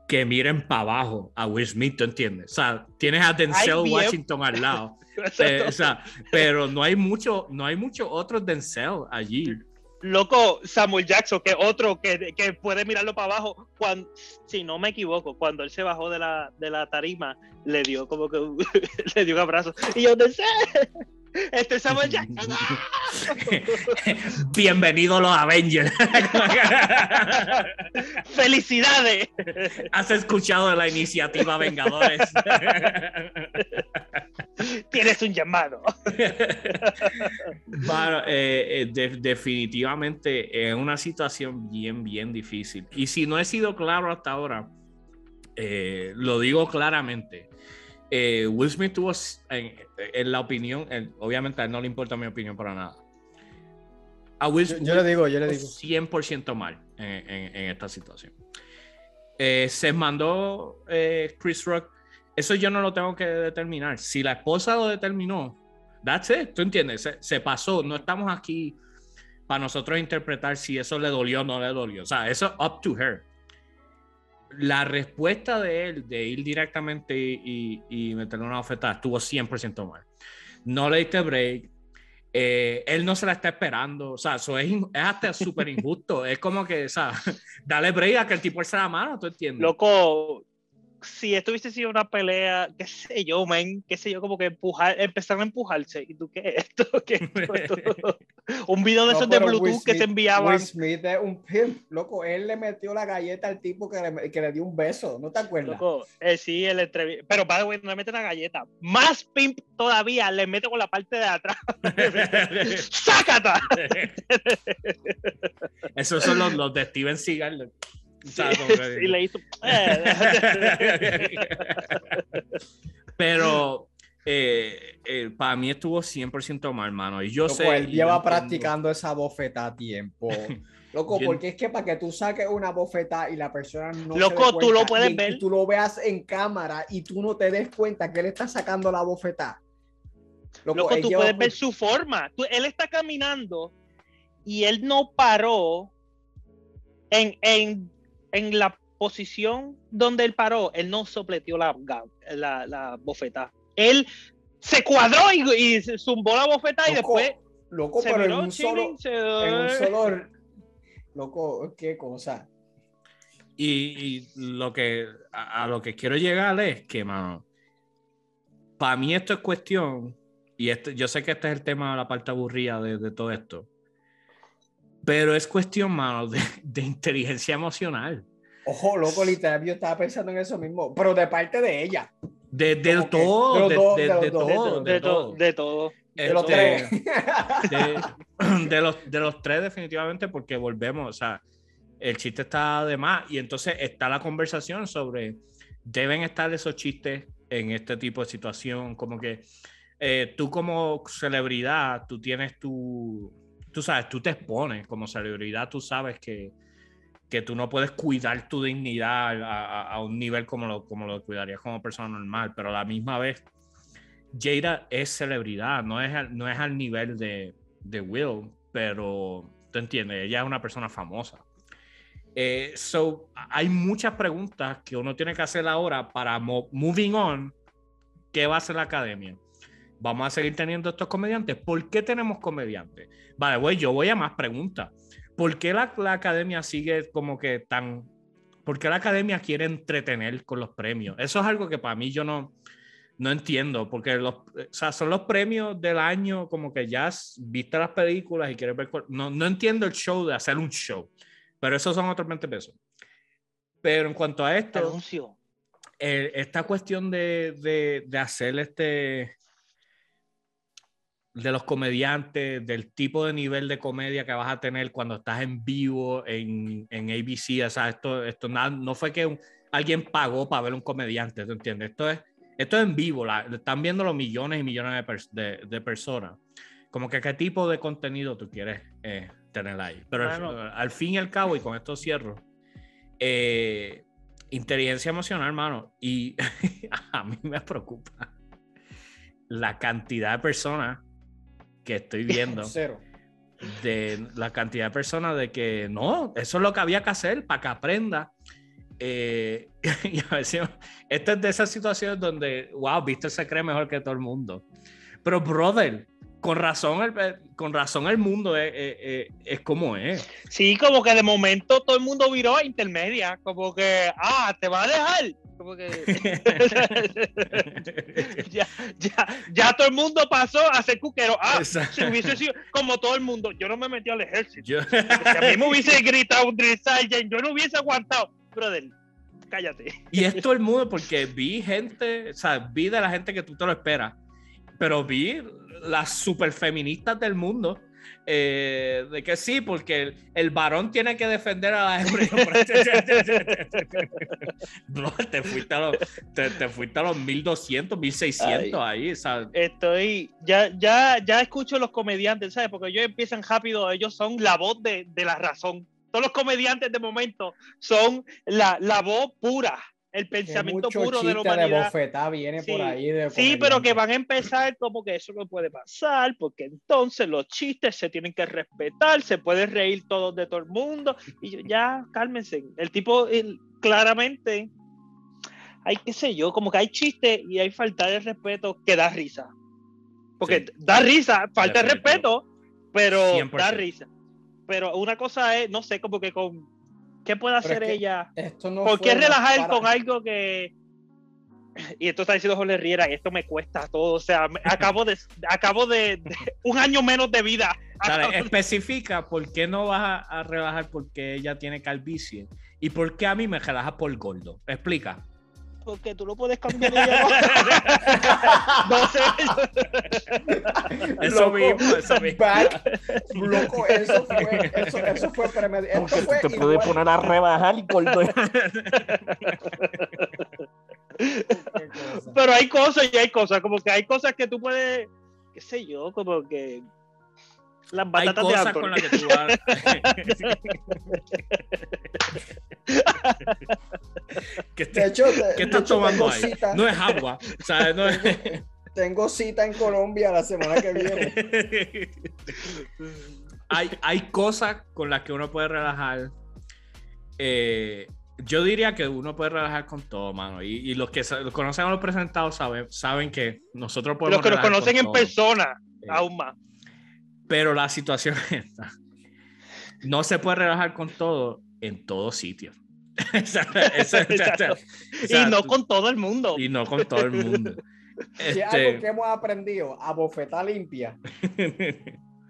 que miren para abajo a Will Smith, ¿tú entiendes? O sea, tienes a Denzel bien... Washington al lado. eh, o sea, pero no hay mucho, no hay muchos otros Denzel allí loco Samuel Jackson, que otro que, que, puede mirarlo para abajo, cuando, si no me equivoco, cuando él se bajó de la, de la tarima, le dio como que le dio un abrazo. Y yo sé este Samuel Jackson. Bienvenido a los Avengers. Felicidades. Has escuchado de la iniciativa Vengadores. Tienes un llamado. Bueno, eh, de, definitivamente es una situación bien, bien difícil. Y si no he sido claro hasta ahora, eh, lo digo claramente. Eh, Will Smith tuvo, en, en la opinión, en, obviamente a él no le importa mi opinión para nada. A Will Smith yo, yo le digo, yo le digo. 100% mal en, en, en, esta situación. Eh, se mandó eh, Chris Rock. Eso yo no lo tengo que determinar. Si la esposa lo determinó, that's it. ¿Tú entiendes? Se, se pasó. No estamos aquí para nosotros interpretar si eso le dolió o no le dolió. O sea, eso up to her la respuesta de él de ir directamente y, y, y meterle una oferta estuvo 100% mal. No le diste break. Eh, él no se la está esperando. O sea, eso es, es hasta súper injusto. es como que, o sea, dale break a que el tipo se la mano, ¿tú entiendes? Loco, si esto hubiese sido una pelea, qué sé yo, man, qué sé yo, como que empujar, empezaron a empujarse. ¿Y tú qué es esto? ¿Qué esto? un video de no, esos de Bluetooth Smith, que se enviaban. Will Smith es un pimp, loco. Él le metió la galleta al tipo que le, que le dio un beso, ¿no te acuerdas? Loco, eh, sí, el entrev... Pero, para güey, no le mete la galleta. Más pimp todavía, le mete con la parte de atrás. ¡Sácata! Esos son los, los de Steven Seagal. Sí, sí, le hizo. Pero eh, eh, para mí estuvo 100% mal, mano. Y yo Loco, sé. él y lleva practicando esa bofeta a tiempo. Loco, Yo- porque es que para que tú saques una bofeta y la persona no Loco, se dé tú lo puedes y, y ver. tú lo veas en cámara y tú no te des cuenta que él está sacando la bofeta. Loco, él tú puedes ver su forma. Tú- él está caminando y él no paró en, en, en la posición donde él paró. Él no sopleteó la, la, la bofeta. Él se cuadró y, y se zumbó la bofeta y después loco, se pero en un solo, se- en un solo, loco, qué cosa. Y, y lo que a, a lo que quiero llegar es que, mano, para mí esto es cuestión, y este, yo sé que este es el tema, la parte aburrida de, de todo esto, pero es cuestión, mano, de, de inteligencia emocional. Ojo, loco, literal, yo estaba pensando en eso mismo, pero de parte de ella. De, que todo, de los de, de- de de todo, de, de to- todo. de todo. De los Este, tres. de, de los, de los tres definitivamente porque volvemos, o sea, el chiste está de más y entonces está la conversación sobre, deben estar esos chistes en este tipo de situación, como que eh, tú como celebridad, tú tienes tu, tú sabes, tú te expones como celebridad, tú sabes que, que tú no puedes cuidar tu dignidad a, a- a un nivel como lo, como lo cuidarías como persona normal, pero a la misma vez Jada es celebridad, no es al, no es al nivel de, de Will, pero tú entiendes, ella es una persona famosa. Eh, so, hay muchas preguntas que uno tiene que hacer ahora para mo- moving on. ¿Qué va a hacer la academia? Vamos a seguir teniendo estos comediantes. ¿Por qué tenemos comediantes? Vale, güey, yo voy a más preguntas. ¿Por qué la, la academia sigue como que tan... ¿Por qué la academia quiere entretener con los premios? Eso es algo que para mí yo no, no entiendo, porque los, o sea, son los premios del año, como que ya has- viste las películas y quieres ver. No, no entiendo el show de hacer un show, pero esos son otros 20 pesos. Pero en cuanto a esto, Anuncio. eh, esta cuestión de, de, de hacer este de los comediantes, del tipo de nivel de comedia que vas a tener cuando estás en vivo en, en ABC, o sea, esto, esto nada- no fue que un- alguien pagó para ver un comediante, ¿tú entiendes? Esto es, esto es en vivo, la, están viendo los millones y millones de, pers- de- de personas. Como que qué tipo de contenido tú quieres eh, tener ahí. Pero al- Mano. al, fin y al cabo, y con esto cierro, eh, inteligencia emocional, hermano. Y a mí me preocupa la cantidad de personas que estoy viendo, Cero. de la cantidad de personas de que no, eso es lo que había que hacer para que aprenda. Eh, y a veces, esta es de esas situaciones donde, wow, Víctor se cree mejor que todo el mundo. Pero, brother, con razón el, eh, con razón el mundo es, es- como es. Sí, como que de momento todo el mundo viró a intermedia. Como que, ah, te va a dejar. Como que. ya, ya, ya todo el mundo pasó a ser cuquero. Ah, Exacto. si hubiese sido como todo el mundo, yo no me metí al ejército. Yo- Si a mí me hubiese gritado un yo no hubiese aguantado. Brother, cállate. Y es todo el mundo porque vi gente, o sea, vi de la gente que tú te lo esperas, pero vi las super feministas del mundo. eh, de que sí, porque el, el varón tiene que defender a la hembra. Yo, Bro, te fuiste a los, te, te fuiste a los 1200, 1600 ahí, o sea, Estoy, ya, ya, ya escucho los comediantes, ¿sabes? Porque ellos empiezan rápido, ellos son la voz de, de la razón. Todos los comediantes de momento son la, la voz pura, el pensamiento puro de la chiste de humanidad. bofetá viene Sí, por ahí. De Sí, pero que van a empezar como que eso no puede pasar, porque entonces los chistes se tienen que respetar, se puede reír todos de todo el mundo, y yo, ya, cálmense. El tipo, él, claramente, hay qué sé yo, como que hay chistes y hay falta de respeto que da risa. Porque Sí. da risa, falta de respeto, pero 100%. da risa. Pero una cosa es, no sé, como que con, ¿qué puede es hacer que ella? Esto no ¿Por qué relajar para- con algo que... Y esto está diciendo Jorge Riera, y esto me cuesta todo. O sea, acabo de, acabo de, de un año menos de vida. Dale, especifica por qué no vas a, a rebajar porque ella tiene calvicie y por qué a mí me relajas por gordo. Explica. Porque tú lo puedes cambiar. de ella. no sé. Eso Loco, mismo, eso mismo. back, loco, eso fue, eso, eso fue premeditado. Fue igual- a rebajar y cosas. Pero hay cosas y hay cosas, como que hay cosas que tú puedes, qué sé yo, como que las Hay batatas de cosas Anthony. con las que tú vas. ¿Qué, De te- hecho, de- qué de estás hecho, tomando ahí? cita, No es agua. ¿sabes? No es... tengo cita en Colombia la semana que viene. hay, hay cosas con las que uno puede relajar. Eh, yo diría que uno puede relajar con todo, mano. Y, y los que los conocen a los presentados saben, saben que nosotros podemos. Los que nos conocen con en todo. persona, Eh, aún más. Pero la situación es esta. No se puede relajar con todo en todo sitio. Esa- esa- Exacto. o sea, y no con todo el mundo. y no con todo el mundo. Si es algo Este, que hemos aprendido a bofeta limpia, es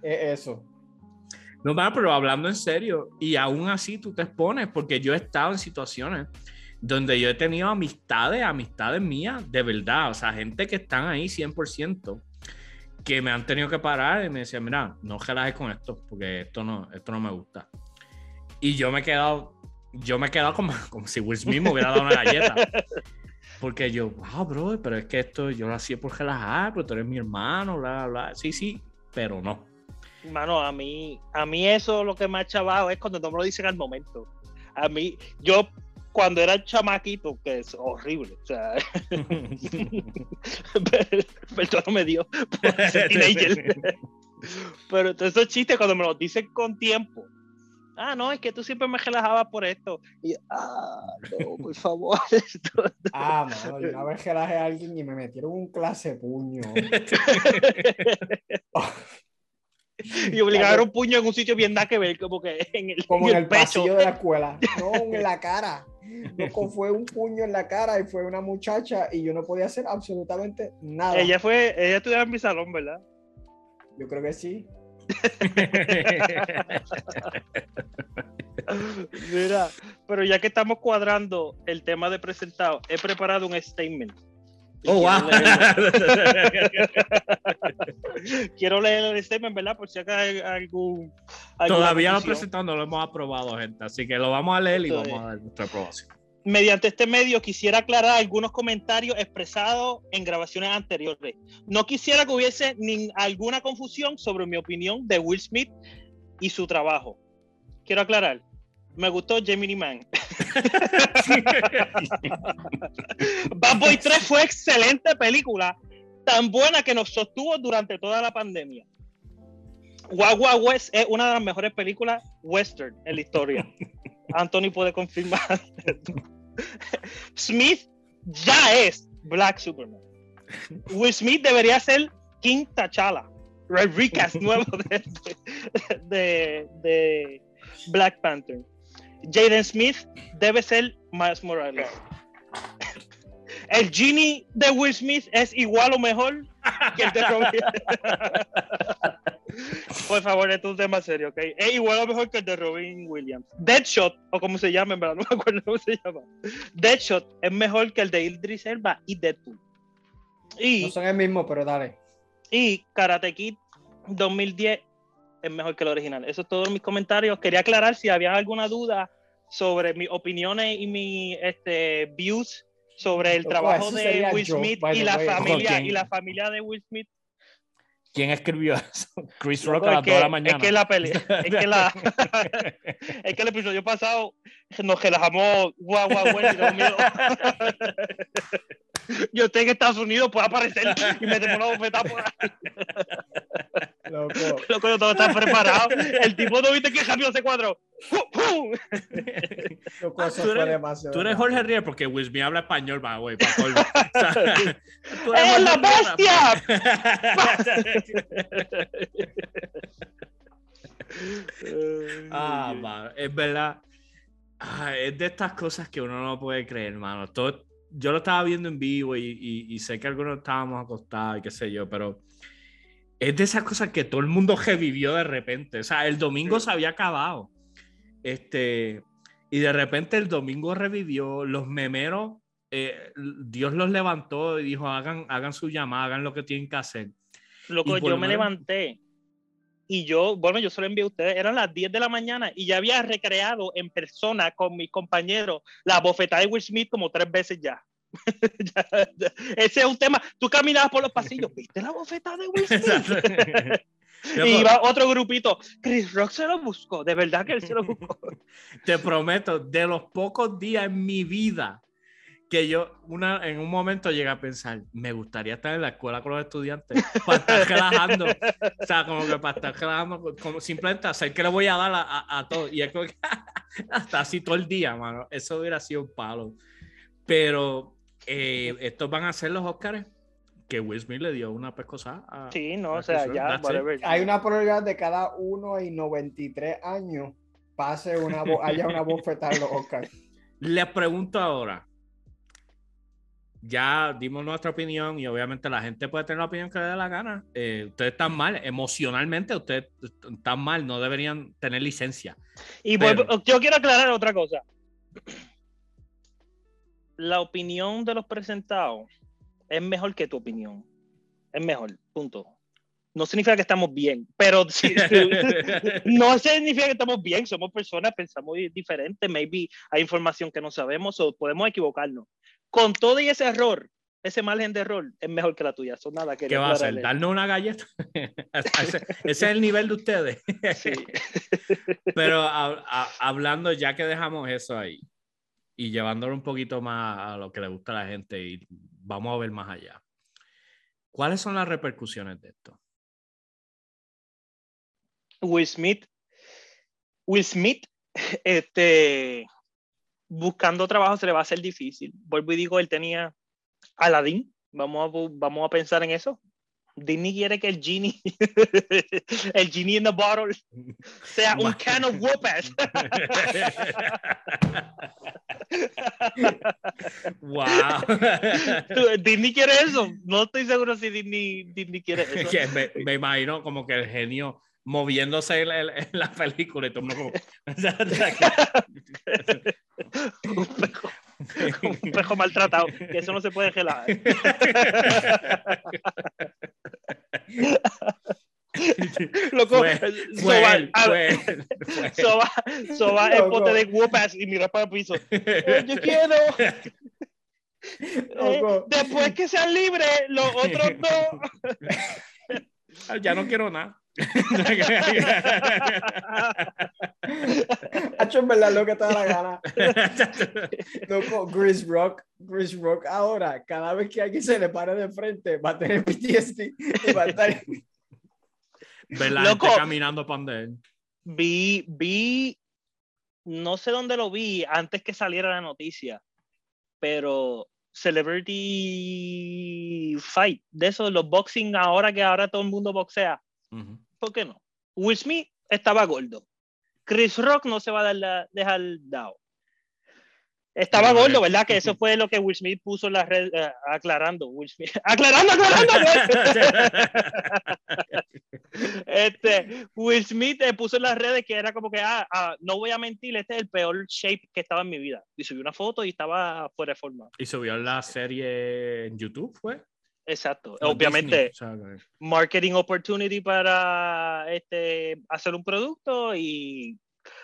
eso. No, mano, pero hablando en serio, y aún así tú te expones, porque yo he estado en situaciones donde yo he tenido amistades, amistades mías, de verdad, o sea, gente que están ahí 100%, que me han tenido que parar y me decían, mira, no relajes con esto, porque esto no, esto no me gusta. Y yo me he quedado, yo me he quedado como, como si Will Smith me hubiera dado una galleta. Porque yo, wow, bro, pero es que esto yo lo hacía por relajar, pero tú eres mi hermano, bla, bla, bla. Sí, sí, pero no. Mano, a mí, a mí eso lo que me ha chavado es cuando no me lo dicen al momento. A mí, yo cuando era chamaquito, que es horrible, o sea, perdón me dio. Pero esos chistes cuando me los dicen con tiempo. Ah, no, es que tú siempre me relajabas por esto. Y yo, ah, no, por favor. Ah, mano, yo una vez relajé a alguien y me metieron un clase puño. y obligar un puño en un sitio bien nada que ver, como que en el, Como en el pecho. pasillo de la escuela. No, en la cara. Fue un puño en la cara y fue una muchacha y yo no podía hacer absolutamente nada. Ella fue, ella estudiaba en mi salón, ¿verdad? Yo creo que sí. Mira, pero ya que estamos cuadrando el tema de presentado, he preparado un statement. Oh, wow. Quiero leer el statement, ¿verdad? Por si acá hay algún. Todavía lo presentado, no lo hemos aprobado, gente. Así que lo vamos a leer y vamos a dar nuestra aprobación. Mediante este medio quisiera aclarar algunos comentarios expresados en grabaciones anteriores. No quisiera que hubiese ni alguna confusión sobre mi opinión de Will Smith y su trabajo. Quiero aclarar. Me gustó Gemini Man. Bad Boy 3 fue excelente película, tan buena que nos sostuvo durante toda la pandemia. Wild West es una de las mejores películas western en la historia. Anthony puede confirmar. Smith ya es Black Superman. Will Smith debería ser King T'Challa. Recast nuevo de, de- de Black Panther. Jaden Smith debe ser Miles Morales. El genie de Will Smith es igual o mejor que el de Robin. Por favor, esto es un tema serio, ¿ok? Es igual o mejor que el de Robin Williams. Deadshot, o como se llama, en verdad, no me acuerdo cómo se llama. Deadshot es mejor que el de Idris Elba y Deadpool. Y, No son el mismo, pero dale. y Karate Kid 2010 es mejor que el original. Eso es todos mis comentarios. Quería aclarar si había alguna duda sobre mis opiniones y mis este, views sobre el Loco, trabajo de Will yo, Smith y the la way. familia y la familia de Will Smith. ¿Quién escribió eso? Chris Rock Loco, a las que, 2 de la mañana. es que la pelea, es que la es que el episodio pasado nos relajamos guau guau guau tengo miedo. Yo estoy en Estados Unidos, puede aparecer y me una bofetada por ahí. Loco. Loco, yo todo está preparado. El tipo no viste que rápido se cuadró. Eso Tú eres-. Tú eres Jorge Rier porque Smith habla español, va, güey, ¡Es la Rier. ah, mano, es verdad. Ah, es de estas cosas que uno no puede creer, hermano. Todo, yo lo estaba viendo en vivo y, y- y sé que algunos estábamos acostados y qué sé yo, pero es de esas cosas que todo el mundo revivió de repente. O sea, el domingo se había acabado. Este, y de repente el domingo revivió. Los memeros, eh, Dios los levantó y dijo: hagan, hagan su llamada, hagan lo que tienen que hacer. Loco, yo me levanté y yo, bueno, yo se lo envié a ustedes, eran las 10 de la mañana y ya había recreado en persona con mis compañeros la bofetada de Will Smith como tres veces ya. Ese es un tema. Tú caminabas por los pasillos, ¿viste la bofetada de Will Smith? y iba otro grupito. Chris Rock se lo buscó, de verdad que él se lo buscó. Te prometo, de los pocos días en mi vida que yo una, en un momento llegué a pensar, me gustaría estar en la escuela con los estudiantes para estar relajando, o sea, como que para estar relajando, como simplemente hacer que le voy a dar a, a, todo. Y es como que hasta así todo el día, mano. Eso hubiera sido un palo. Pero eh, estos van a ser los Oscars que Will Smith le dio una pescosa a. Sí, no, o sea, ya, Hay una probabilidad de cada uno y 93 años pase una haya una bofetada en los Oscars. Les pregunto ahora, ya dimos nuestra opinión y obviamente la gente puede tener la opinión que le dé la gana. Eh, ustedes están mal, emocionalmente ustedes están mal, no deberían tener licencia. Y yo quiero aclarar otra cosa. La opinión de los presentados es mejor que tu opinión. Es mejor, punto. No significa que estamos bien, pero no significa que estamos bien, somos personas, pensamos diferente, maybe hay información que no sabemos o podemos equivocarnos con todo y ese error, ese margen de error es mejor que la tuya. Son nada ¿Qué va a hacer? ¿Darnos una galleta? ese, es el nivel de ustedes. sí. Pero hablando, ya que dejamos eso ahí y llevándolo un poquito más a lo que le gusta a la gente y vamos a ver más allá. ¿Cuáles son las repercusiones de esto? Will Smith, Will Smith, este, buscando trabajo se le va a hacer difícil. Vuelvo y digo, él tenía Aladdin. Vamos a, vamos a pensar en eso. Disney quiere que el genie, el genie in the bottle, sea un can of whoop-ass. wow. Disney quiere eso. No estoy seguro si Disney, Disney quiere eso. me, me, imagino como que el genio moviéndose en, la película y todo como... un, pejo, un pejo maltratado, que eso no se puede gelar. Loco, soba, soba, soba el pote de guapas y mira para el piso. yo quiero. Eh, después que sean libres, los otros dos. ya no quiero nada. Hacho, en verdad, lo que te da la gana. Loco, Chris Rock, Chris Rock ahora, cada vez que alguien se le pare de frente, va a tener PTSD y va a estar. Ver la Loco, gente caminando para él. Vi, vi, no sé dónde lo vi antes que saliera la noticia, pero Celebrity Fight, de eso, los boxing ahora que ahora todo el mundo boxea. ¿Por qué no? Will Smith estaba gordo. Chris Rock no se va a dar dejar dado. Estaba gordo, ¿verdad? Que eso fue lo que Will Smith puso en la red, eh, aclarando. Will Smith, aclarando, aclarando. este, Will Smith eh, puso en las redes que era como que, ah, ah, no voy a mentir, este es el peor shape que estaba en mi vida. Y subió una foto y estaba fuera de forma. Y subió la serie en YouTube, ¿fue? Exacto. Obviamente, marketing opportunity para este, hacer un producto y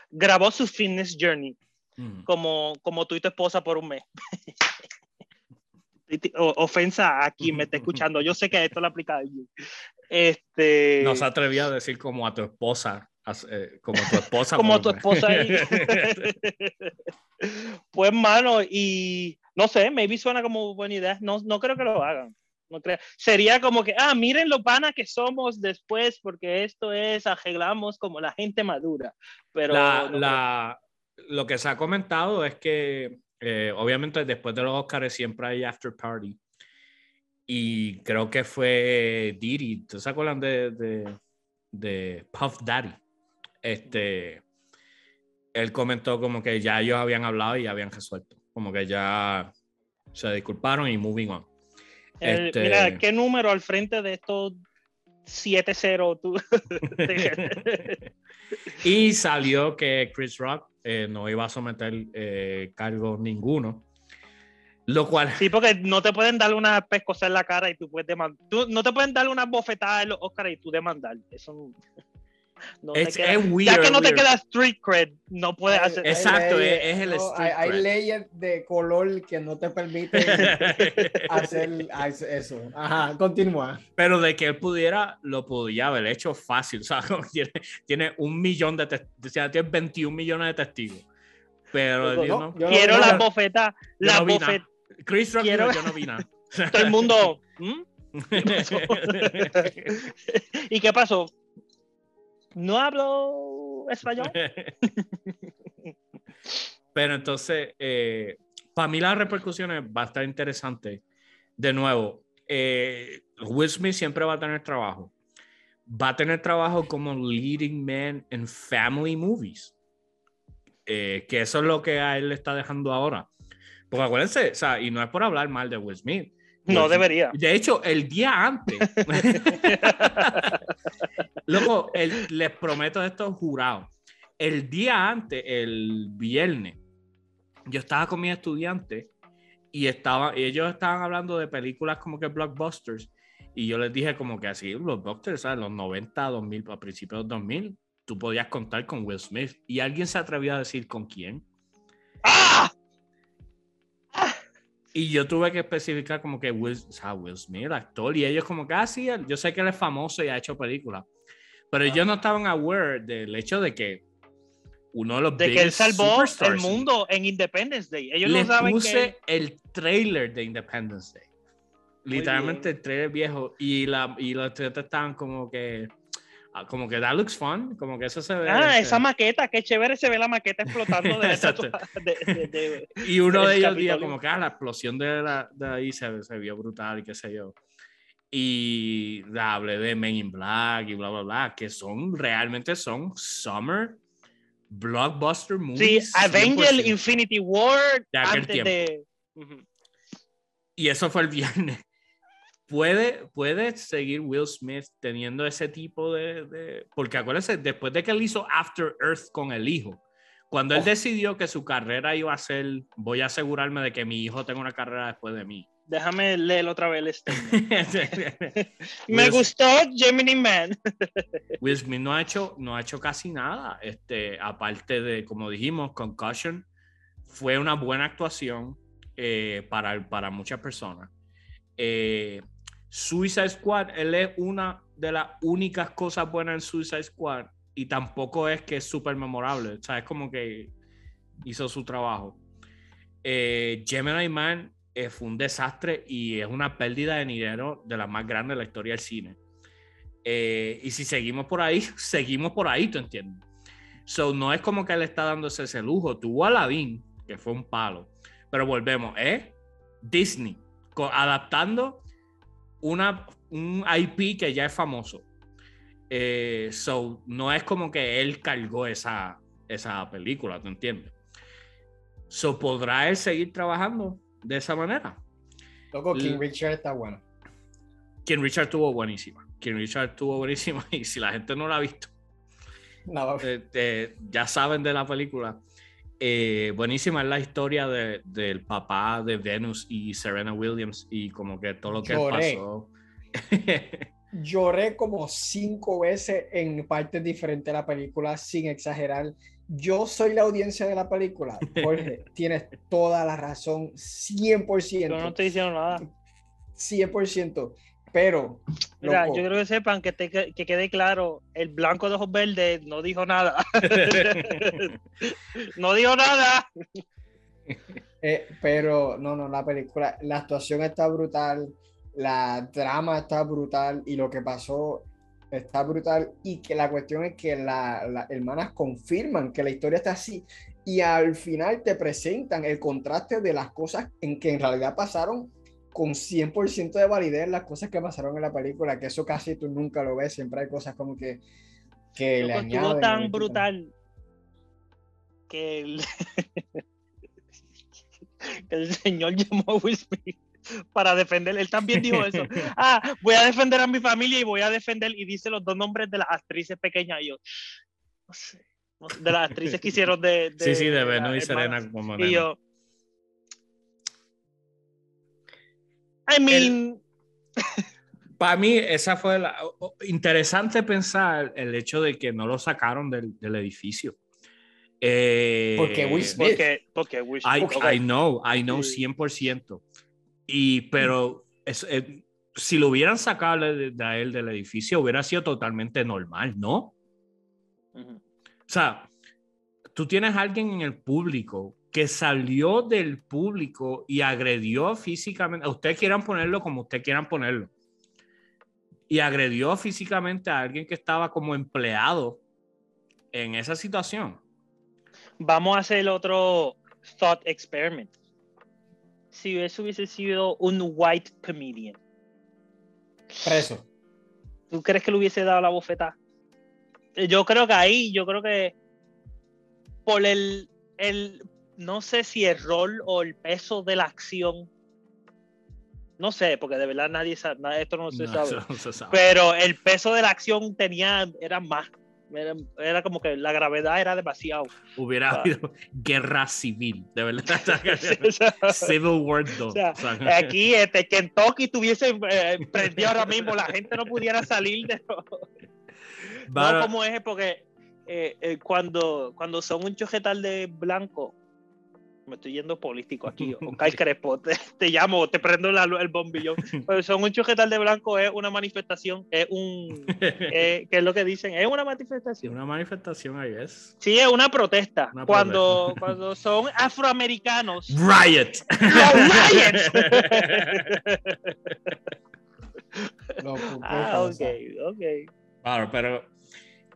grabó su fitness journey mm. como, como tú y tu esposa por un mes. ofensa a quien me está escuchando. Yo sé que esto lo aplica a Este... No se atrevía a decir como a tu esposa. Eh, como tu esposa. como tu esposa. pues, mano, y no sé, maybe suena como buena idea. No, no creo que lo hagan no creo. Sería como que, ah, miren lo pana que somos después, porque esto es, arreglamos como la gente madura. Pero la, lo que se ha comentado es que, eh, obviamente, después de los Oscars siempre hay after party. Y creo que fue Diddy, ¿te acuerdan de, de, de Puff Daddy? Este, él comentó como que ya ellos habían hablado y habían resuelto. Como que ya se disculparon y moving on. Este, mira, ¿qué número al frente de estos 7-0 tú? y salió que Chris Rock eh, no iba a someter eh, cargo ninguno. Lo cual. Sí, porque no te pueden darle una pescosa en la cara y tú puedes demandar. no te pueden darle una bofetada en los Oscars y tú demandar. Eso No te Es, queda- es weird. ya que no te weird. queda street cred, no puedes Hay- hacer hay Exacto, leyes- es- es el no, street hay, hay cred. leyes de color que no te permiten hacer eso. Ajá, continúa. Pero de que él pudiera, lo podía haber hecho fácil. O sea, tiene, tiene un millón de testigos. O sea, tiene 21 millones de testigos. Pero No, Dios no, no. yo no Quiero la bofeta, la no bofeta. Chris Rock quiero- yo no vi nada. Todo el mundo. ¿Mm? pasó? ¿Y qué pasó? No hablo español. Pero entonces, eh, para mí las repercusiones va a estar interesante. De nuevo, eh, Will Smith siempre va a tener trabajo. Va a tener trabajo como leading man en family movies. Eh, que eso es lo que a él le está dejando ahora. Porque acuérdense, o sea, y no es por hablar mal de Will Smith. No debería. De hecho, el día antes. Loco, el- les prometo esto jurado. El día antes, el viernes, yo estaba con mis estudiantes y estaba, y ellos estaban hablando de películas como que blockbusters. Y yo les dije como que así, blockbusters, ¿sabes? Los 90, 2000, a principios de 2000, tú podías contar con Will Smith. Y alguien se atrevió a decir con quién. ¡Ah! Y yo tuve que especificar como que Will, o sea, Will Smith, actor, y ellos como que, ah, sí, yo sé que él es famoso y ha hecho películas, pero ellos no estaban aware del hecho de que uno de los De que él salvó el mundo en Independence Day. Ellos Le no saben puse que. el trailer de Independence Day. Muy Literalmente bien. el trailer viejo y, la, y los estudiantes estaban como que, ah, como que that looks fun, como que eso se ve. Ah, este, esa maqueta, qué chévere se ve la maqueta explotando de, de, de- de- Y uno de ellos dijo como que ah, la explosión de, la, ahí se, se vio brutal y qué sé yo. Y la hablé de Men in Black y bla, bla, bla, que son, realmente son summer blockbuster Sí, movies. Avenger 100%. Infinity War De aquel antes tiempo. de. Ujú. Y eso fue el viernes. ¿Puede, puede seguir Will Smith teniendo ese tipo de, de- Porque acuérdense, después de que él hizo After Earth con el hijo, cuando él Oh. decidió que su carrera iba a ser, voy a asegurarme de que mi hijo tenga una carrera después de mí. Déjame leer otra vez este. Me Will- gustó Gemini Man. Will Smith no ha hecho, no ha hecho casi nada, este, aparte de, como dijimos, Concussion fue una buena actuación eh, para, para muchas personas. Eh, Suicide Squad, él es una de las únicas cosas buenas en Suicide Squad y tampoco es que es súper memorable, o sea, es como que hizo su trabajo. Eh, Gemini Man eh, fue un desastre y es una pérdida de dinero de las más grandes de la historia del cine. Eh, y si seguimos por ahí, seguimos por ahí, ¿tú entiendes? So, no es como que él está dándose ese lujo. Tuvo Aladdin, que fue un palo. Pero volvemos, ¿eh? Disney, adaptando una, un IP que ya es famoso. Eh, so, no es como que él cargó esa, esa película, ¿tú entiendes? So, ¿podrá él seguir trabajando de esa manera? Loco, King Richard está bueno. King Richard tuvo buenísima. King Richard tuvo buenísima. Y si la gente no la ha visto, No, eh, eh, ya saben de la película. Eh, buenísima es la historia de- del papá de Venus y Serena Williams y como que todo lo que Lloré. pasó. lloré como cinco veces en partes diferentes de la película, sin exagerar. Yo soy la audiencia de la película. Jorge, tienes toda la razón, 100%. Yo no estoy diciendo nada. 100%. Pero, Mira, loco, yo creo que sepan que, te- que quede claro, el blanco de ojos verdes no dijo nada. no dijo nada. eh, pero no, no, la película, la actuación está brutal, la trama está brutal y lo que pasó está brutal y que la cuestión es que la- las hermanas confirman que la historia está así y al final te presentan el contraste de las cosas en que en realidad pasaron con 100% de validez las cosas que pasaron en la película, que eso casi tú nunca lo ves, siempre hay cosas como que, que le añaden. estuvo tan brutal que el, el señor llamó a Will Smith para defender. Él también dijo eso. Ah, voy a defender a mi familia y voy a defender. Y dice los dos nombres de las actrices pequeñas. Y yo, no sé, de las actrices que hicieron de. sí, sí, de Venus y. Serena como Y yo. I mean. para mí, esa fue la interesante pensar el hecho de que no lo sacaron del, del edificio. Eh, Porque Will Smith. Porque, porque Will I, Smith- I know, I know Sí. 100%. Y, pero es- eh, si lo hubieran sacado de, de a él del edificio, hubiera sido totalmente normal, ¿no? Ujú. O sea, tú tienes a alguien en el público que salió del público y agredió físicamente, ustedes quieran ponerlo como ustedes quieran ponerlo, y agredió físicamente a alguien que estaba como empleado en esa situación. Vamos a hacer otro thought experiment. Si eso hubiese sido un white comedian, Preso. ¿tú crees que le hubiese dado la bofetada? Yo creo que ahí, yo creo que por el, el, no sé si el rol o el peso de la acción, no sé, porque de verdad nadie sabe, esto no se No, sabe. no se sabe. pero el peso de la acción tenía, era más, era, era como que la gravedad era demasiado. Hubiera Ah. habido guerra civil, de verdad. O Civil War 2. O sea, O aquí este Kentucky tuviese eh, prendido ahora mismo, la gente no pudiera salir de no, Vara- como es porque eh, eh, cuando, cuando son un chojetal de blanco, me estoy yendo político aquí, Oscar Crespo, te, te llamo, te prendo la el bombillón, pero son un chojetal de blanco es una manifestación, es un, eh, ¿qué es lo que dicen? Es una Sí, manifestación. una manifestación, I guess. Sí, es una protesta. Una cuando, cuando son afroamericanos. Riot. ¡Los riots! No, ¿por qué ah, ok, ok. Claro, pero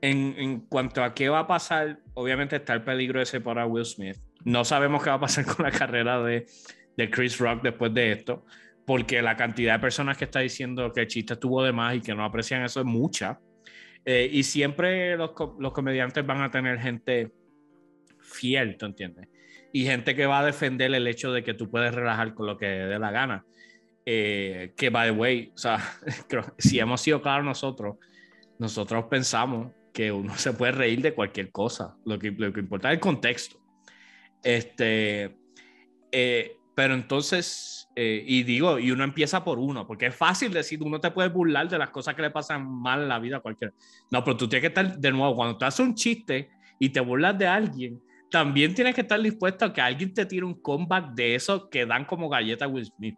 en, en cuanto a qué va a pasar, obviamente está el peligro ese para Will Smith. No sabemos qué va a pasar con la carrera de, de Chris Rock después de esto, porque la cantidad de personas que está diciendo que el chiste estuvo de más y que no aprecian eso es mucha. Eh, y siempre los, los comediantes van a tener gente fiel, ¿tú entiendes? Y gente que va a defender el hecho de que tú puedes relajar con lo que dé la gana. Eh, que, by the way, o sea, creo- si hemos sido claros nosotros, nosotros pensamos que uno se puede reír de cualquier cosa. Lo que, lo que importa es el contexto. Este, eh, pero entonces, eh, y digo, y uno empieza por uno, porque es fácil decir, uno te puede burlar de las cosas que le pasan mal en la vida a cualquiera. No, pero tú tienes que estar, de nuevo, cuando tú haces un chiste y te burlas de alguien, también tienes que estar dispuesto a que alguien te tire un comeback de eso que dan como galleta Will Smith.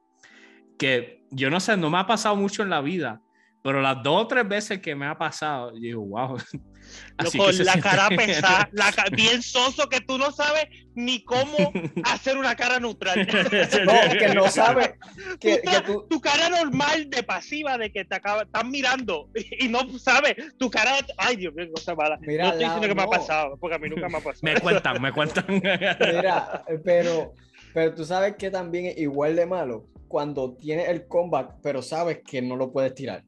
Que yo no sé, no me ha pasado mucho en la vida, pero las dos o tres veces que me ha pasado, yo digo, wow. Así Loco, que la siente- cara pesada, la ca- bien soso que tú no sabes ni cómo hacer una cara neutral. No, que no sabe que, Tú que estás- tú, tu cara normal de pasiva de que te acaba, están mirando y no sabes tu cara, ay Dios mío, cosa mala. Mira, no estoy diciendo que me ha pasado, porque a mí nunca me ha pasado. Me cuentan, me cuentan. Mira, pero, pero tú sabes que también es igual de malo cuando tienes el comeback, pero sabes que no lo puedes tirar.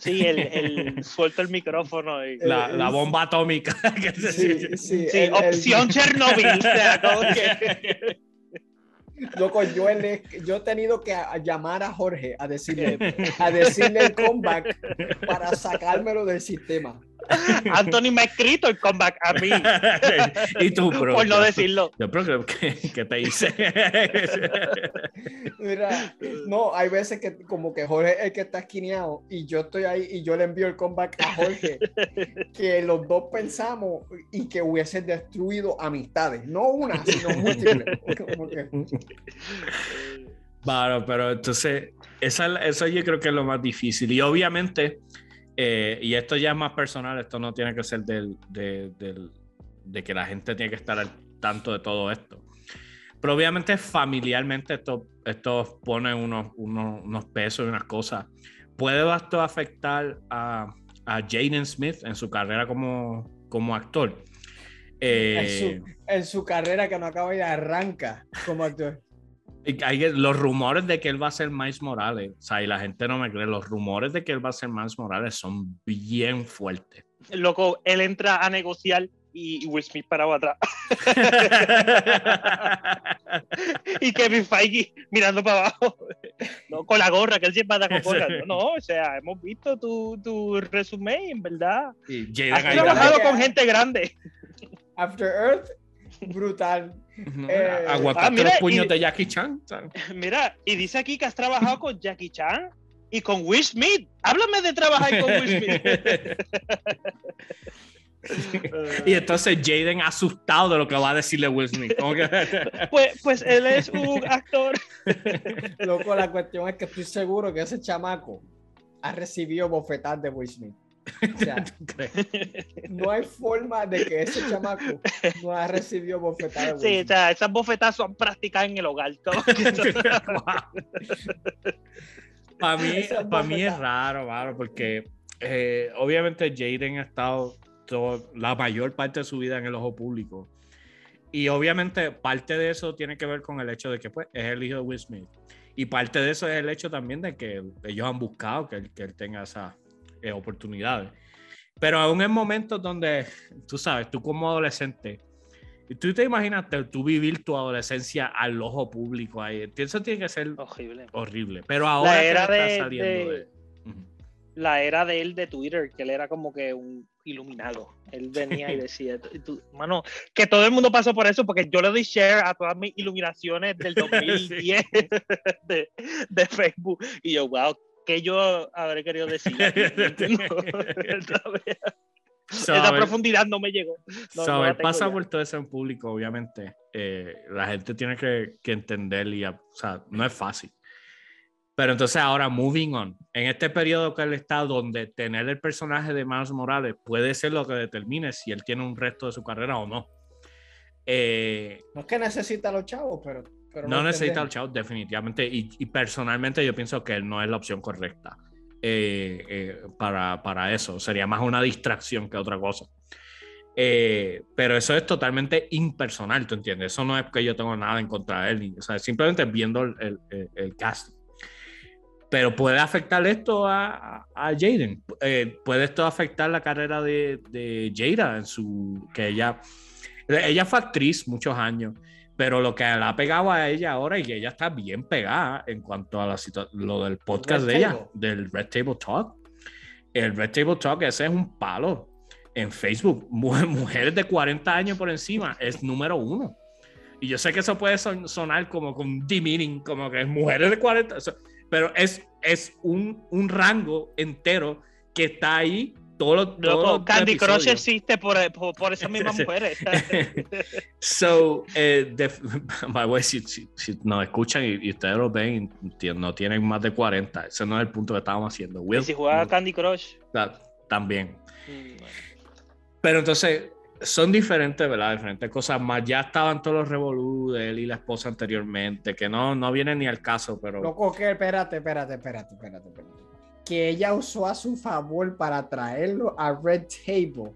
Sí, el, el suelto el micrófono y La, la bomba atómica. Sí, sí, sí, el- el- opción Chernobyl. o sea, como que- Loco, yo, he- yo he tenido que a- llamar a Jorge a decirle, a decirle el comeback para sacármelo del sistema. Anthony me ha escrito el comeback a mí, y tú, pero. por no decirlo. Yo creo que, que te hice. Mira, no, hay veces que como que Jorge es el que está esquineado y yo estoy ahí y yo le envío el comeback a Jorge que los dos pensamos y que hubiese destruido amistades, no una, sino múltiples. Como que- Claro, pero entonces, esa, eso yo creo que es lo más difícil. Y obviamente, eh, y esto ya es más personal, esto no tiene que ser del, de, del- de que la gente tiene que estar al tanto de todo esto. Pero obviamente familiarmente esto, esto pone unos, unos, unos pesos y unas cosas. ¿Puede esto afectar a, a Jaden Smith en su carrera como, como actor? Eh, en, su, en su carrera que no acaba y arranca como actor. Los rumores de que él va a ser Miles Morales, o sea, y la gente no me cree, los rumores de que él va a ser Miles Morales son bien fuertes. Loco, él entra a negociar y Will Smith parado atrás. y Kevin Feige mirando para abajo. No, con la gorra, que él siempre anda con gorra. No, no, o sea, hemos visto tu, tu resumen, en verdad. y Has trabajado con gente grande. After Earth, brutal. No, eh, aguantaste ah, mira, los puños y- de Jackie Chan. ¿sabes? Mira, y dice aquí que has trabajado con Jackie Chan. y con Will Smith. Háblame de trabajar con Will Smith. y entonces Jaden asustado de lo que va a decirle Will Smith. Que- pues, pues él es un actor. Loco, la cuestión es que estoy seguro que ese chamaco ha recibido bofetadas de Will Smith. O sea, no hay forma de que ese chamaco no ha recibido bofetadas Sí, o sea, esas bofetas son practicadas en el hogar. Para mí, Esa para mí es raro, raro, porque eh, obviamente Jaden ha estado todo- la mayor parte de su vida en el ojo público. Y obviamente parte de eso tiene que ver con el hecho de que pues, es el hijo de Will Smith. Y parte de eso es el hecho también de que ellos han buscado que él, que él tenga esas eh, oportunidades. Pero aún en momentos donde, tú sabes, tú como adolescente, tú te imaginas tú vivir tu adolescencia al ojo público ahí. Eso tiene que ser Horrible. horrible. Pero ahora que era está de- saliendo de- de... La era de él de Twitter, que él era como que un iluminado. Él venía y decía, tú- mano, que todo el mundo pasó por eso, porque yo le doy share a todas mis iluminaciones del 2010 de, de Facebook. Y yo, wow, ¿qué yo habré querido decir? So, Esa profundidad no me llegó. No, so, no pasa ya. por todo eso en público, obviamente. eh, la gente tiene que, que entender y, o sea, no es fácil. Pero entonces ahora, moving on, en este periodo que él está, donde tener el personaje de Miles Morales puede ser lo que determine si él tiene un resto de su carrera o no. Eh, No es que necesita a los chavos, pero. Pero no lo necesita entendemos. chavo, definitivamente. Y, y personalmente yo pienso que él no es la opción correcta eh, eh, para, para eso. Sería más una distracción que otra cosa. Eh, pero eso es totalmente impersonal, ¿tú entiendes? Eso no es que yo tengo nada en contra de él. ni- o sea, simplemente viendo el, el, el- el cast. Pero puede afectar esto a, a, Jaden. Puede esto afectar la carrera de, de Jada en su. que ella. Ella fue actriz muchos años. Pero lo que la ha pegado a ella ahora y que ella está bien pegada en cuanto a la lo del podcast Red de ella, del Red Table Talk. El Red Table Talk, ese es un palo en Facebook. Mu- Mujeres de 40 años por encima es número uno. Y yo sé que eso puede son- sonar como con demeaning, como que es mujeres de 40, eso- pero es, es un, un rango entero que está ahí todos los todos Loco, los Candy Crush existe por, por, por esas mismas mujeres. So, eh, def- by the way, si, si- si nos escuchan y, y ustedes lo ven no tienen más de 40, ese no es el punto que estábamos haciendo. Will, Y si juega no, Candy Crush. ta- también. mm, bueno. Pero entonces, son diferentes, ¿verdad? Diferentes cosas más. Ya estaban todos los revolú de él y la esposa anteriormente, que no, no vienen ni al caso, pero... Loco, que espérate, espérate, espérate, espérate, espérate. Que ella usó a su favor para traerlo a Red Table.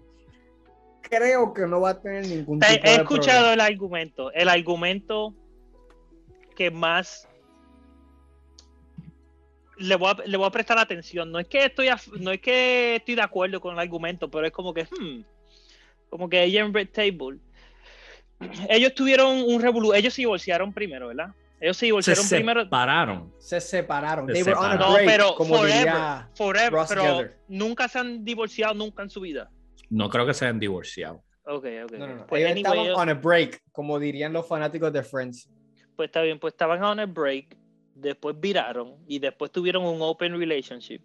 Creo que no va a tener ningún He, tipo he de escuchado problema. el argumento. El argumento que más le voy, a, le voy a prestar atención. No es que estoy a- no es que estoy de acuerdo con el argumento, pero es como que hmm, como que ella en Red Table. Ellos tuvieron un revolú, ellos se divorciaron primero, ¿verdad? Ellos se se divorciaron primero. separaron. Se separaron. Se They were on a separaron. No, pero como forever, diría forever, Ross pero Geller. nunca se han divorciado nunca en su vida. No creo que se hayan divorciado. Ok, ok. No, no, no. Pues, ellos anyway, estaban ellos- on a break, como dirían los fanáticos de Friends. pues está bien, pues estaban on a break, después viraron y después tuvieron un open relationship.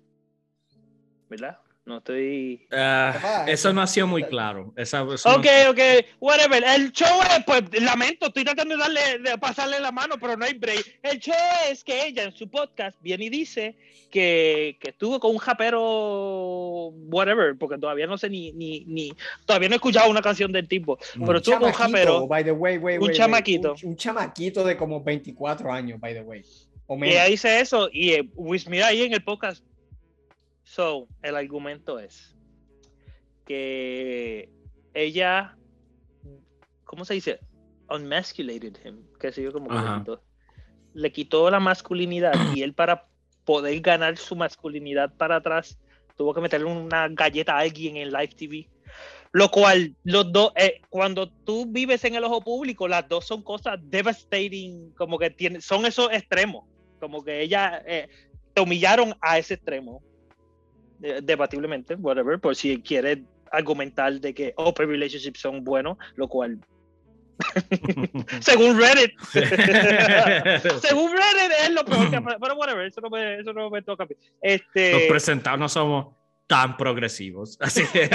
¿Verdad? No estoy. Ajá, eso no ha sido muy claro. Esa- eso no- Ok, ok, whatever. El show es, pues, lamento, estoy tratando de darle, de pasarle la mano, pero no hay break. El show es que ella en su podcast viene y dice que, que estuvo con un japero, whatever, porque todavía no sé ni, ni, ni, todavía no he escuchado una canción del tipo, Mm. pero estuvo con un Chamaquito, japero. by the way, wait, Un wait, wait. chamaquito. Un, un chamaquito de como 24 años, by the way. Y ella dice eso y eh, Will Smith ahí en el podcast. So, el argumento es que ella, ¿cómo se dice? Unmasculated him, que sé yo como le quitó, le quitó la masculinidad y él para poder ganar su masculinidad para atrás tuvo que meterle una galleta a alguien en live TV. Lo cual, los dos, eh, cuando tú vives en el ojo público, las dos son cosas devastating, como que tiene, son esos extremos, como que ella eh, te humillaron a ese extremo, debatiblemente, whatever, por si quieres argumentar de que open relationships son buenos, lo cual Según Reddit. Según Reddit es lo peor que. Pero whatever, eso no me, eso no me toca. Este, Los presentados no somos tan progresivos. Así que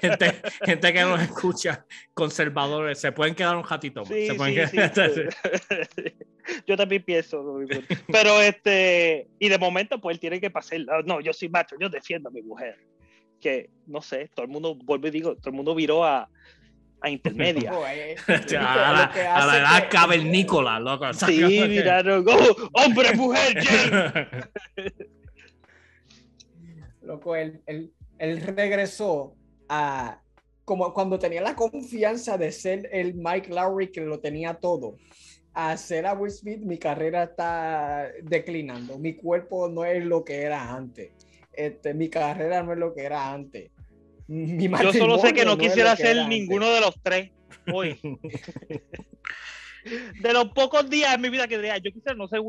gente, gente que nos escucha, conservadores, se pueden quedar un ratito más. Sí, se pueden sí, quedar- sí. Yo también pienso. Pero este, y de momento, pues él tiene que pasar. No, yo soy macho, yo defiendo a mi mujer. Que no sé, todo el mundo, vuelvo y digo, todo el mundo viró a, a intermedia. Eh, a la, a la edad que- cavernícola, loco. Sí, miraron, oh, hombre, mujer. Loco, él, él, él regresó a como cuando tenía la confianza de ser el Mike Lowry que lo tenía todo. A ser a Will Smith, mi carrera está declinando. Mi cuerpo no es lo que era antes. Este, mi carrera no es lo que era antes. Mi Yo solo sé que no es quisiera ser ninguno antes. de los tres hoy. De los pocos días en mi vida que diría, yo quisiera no ser.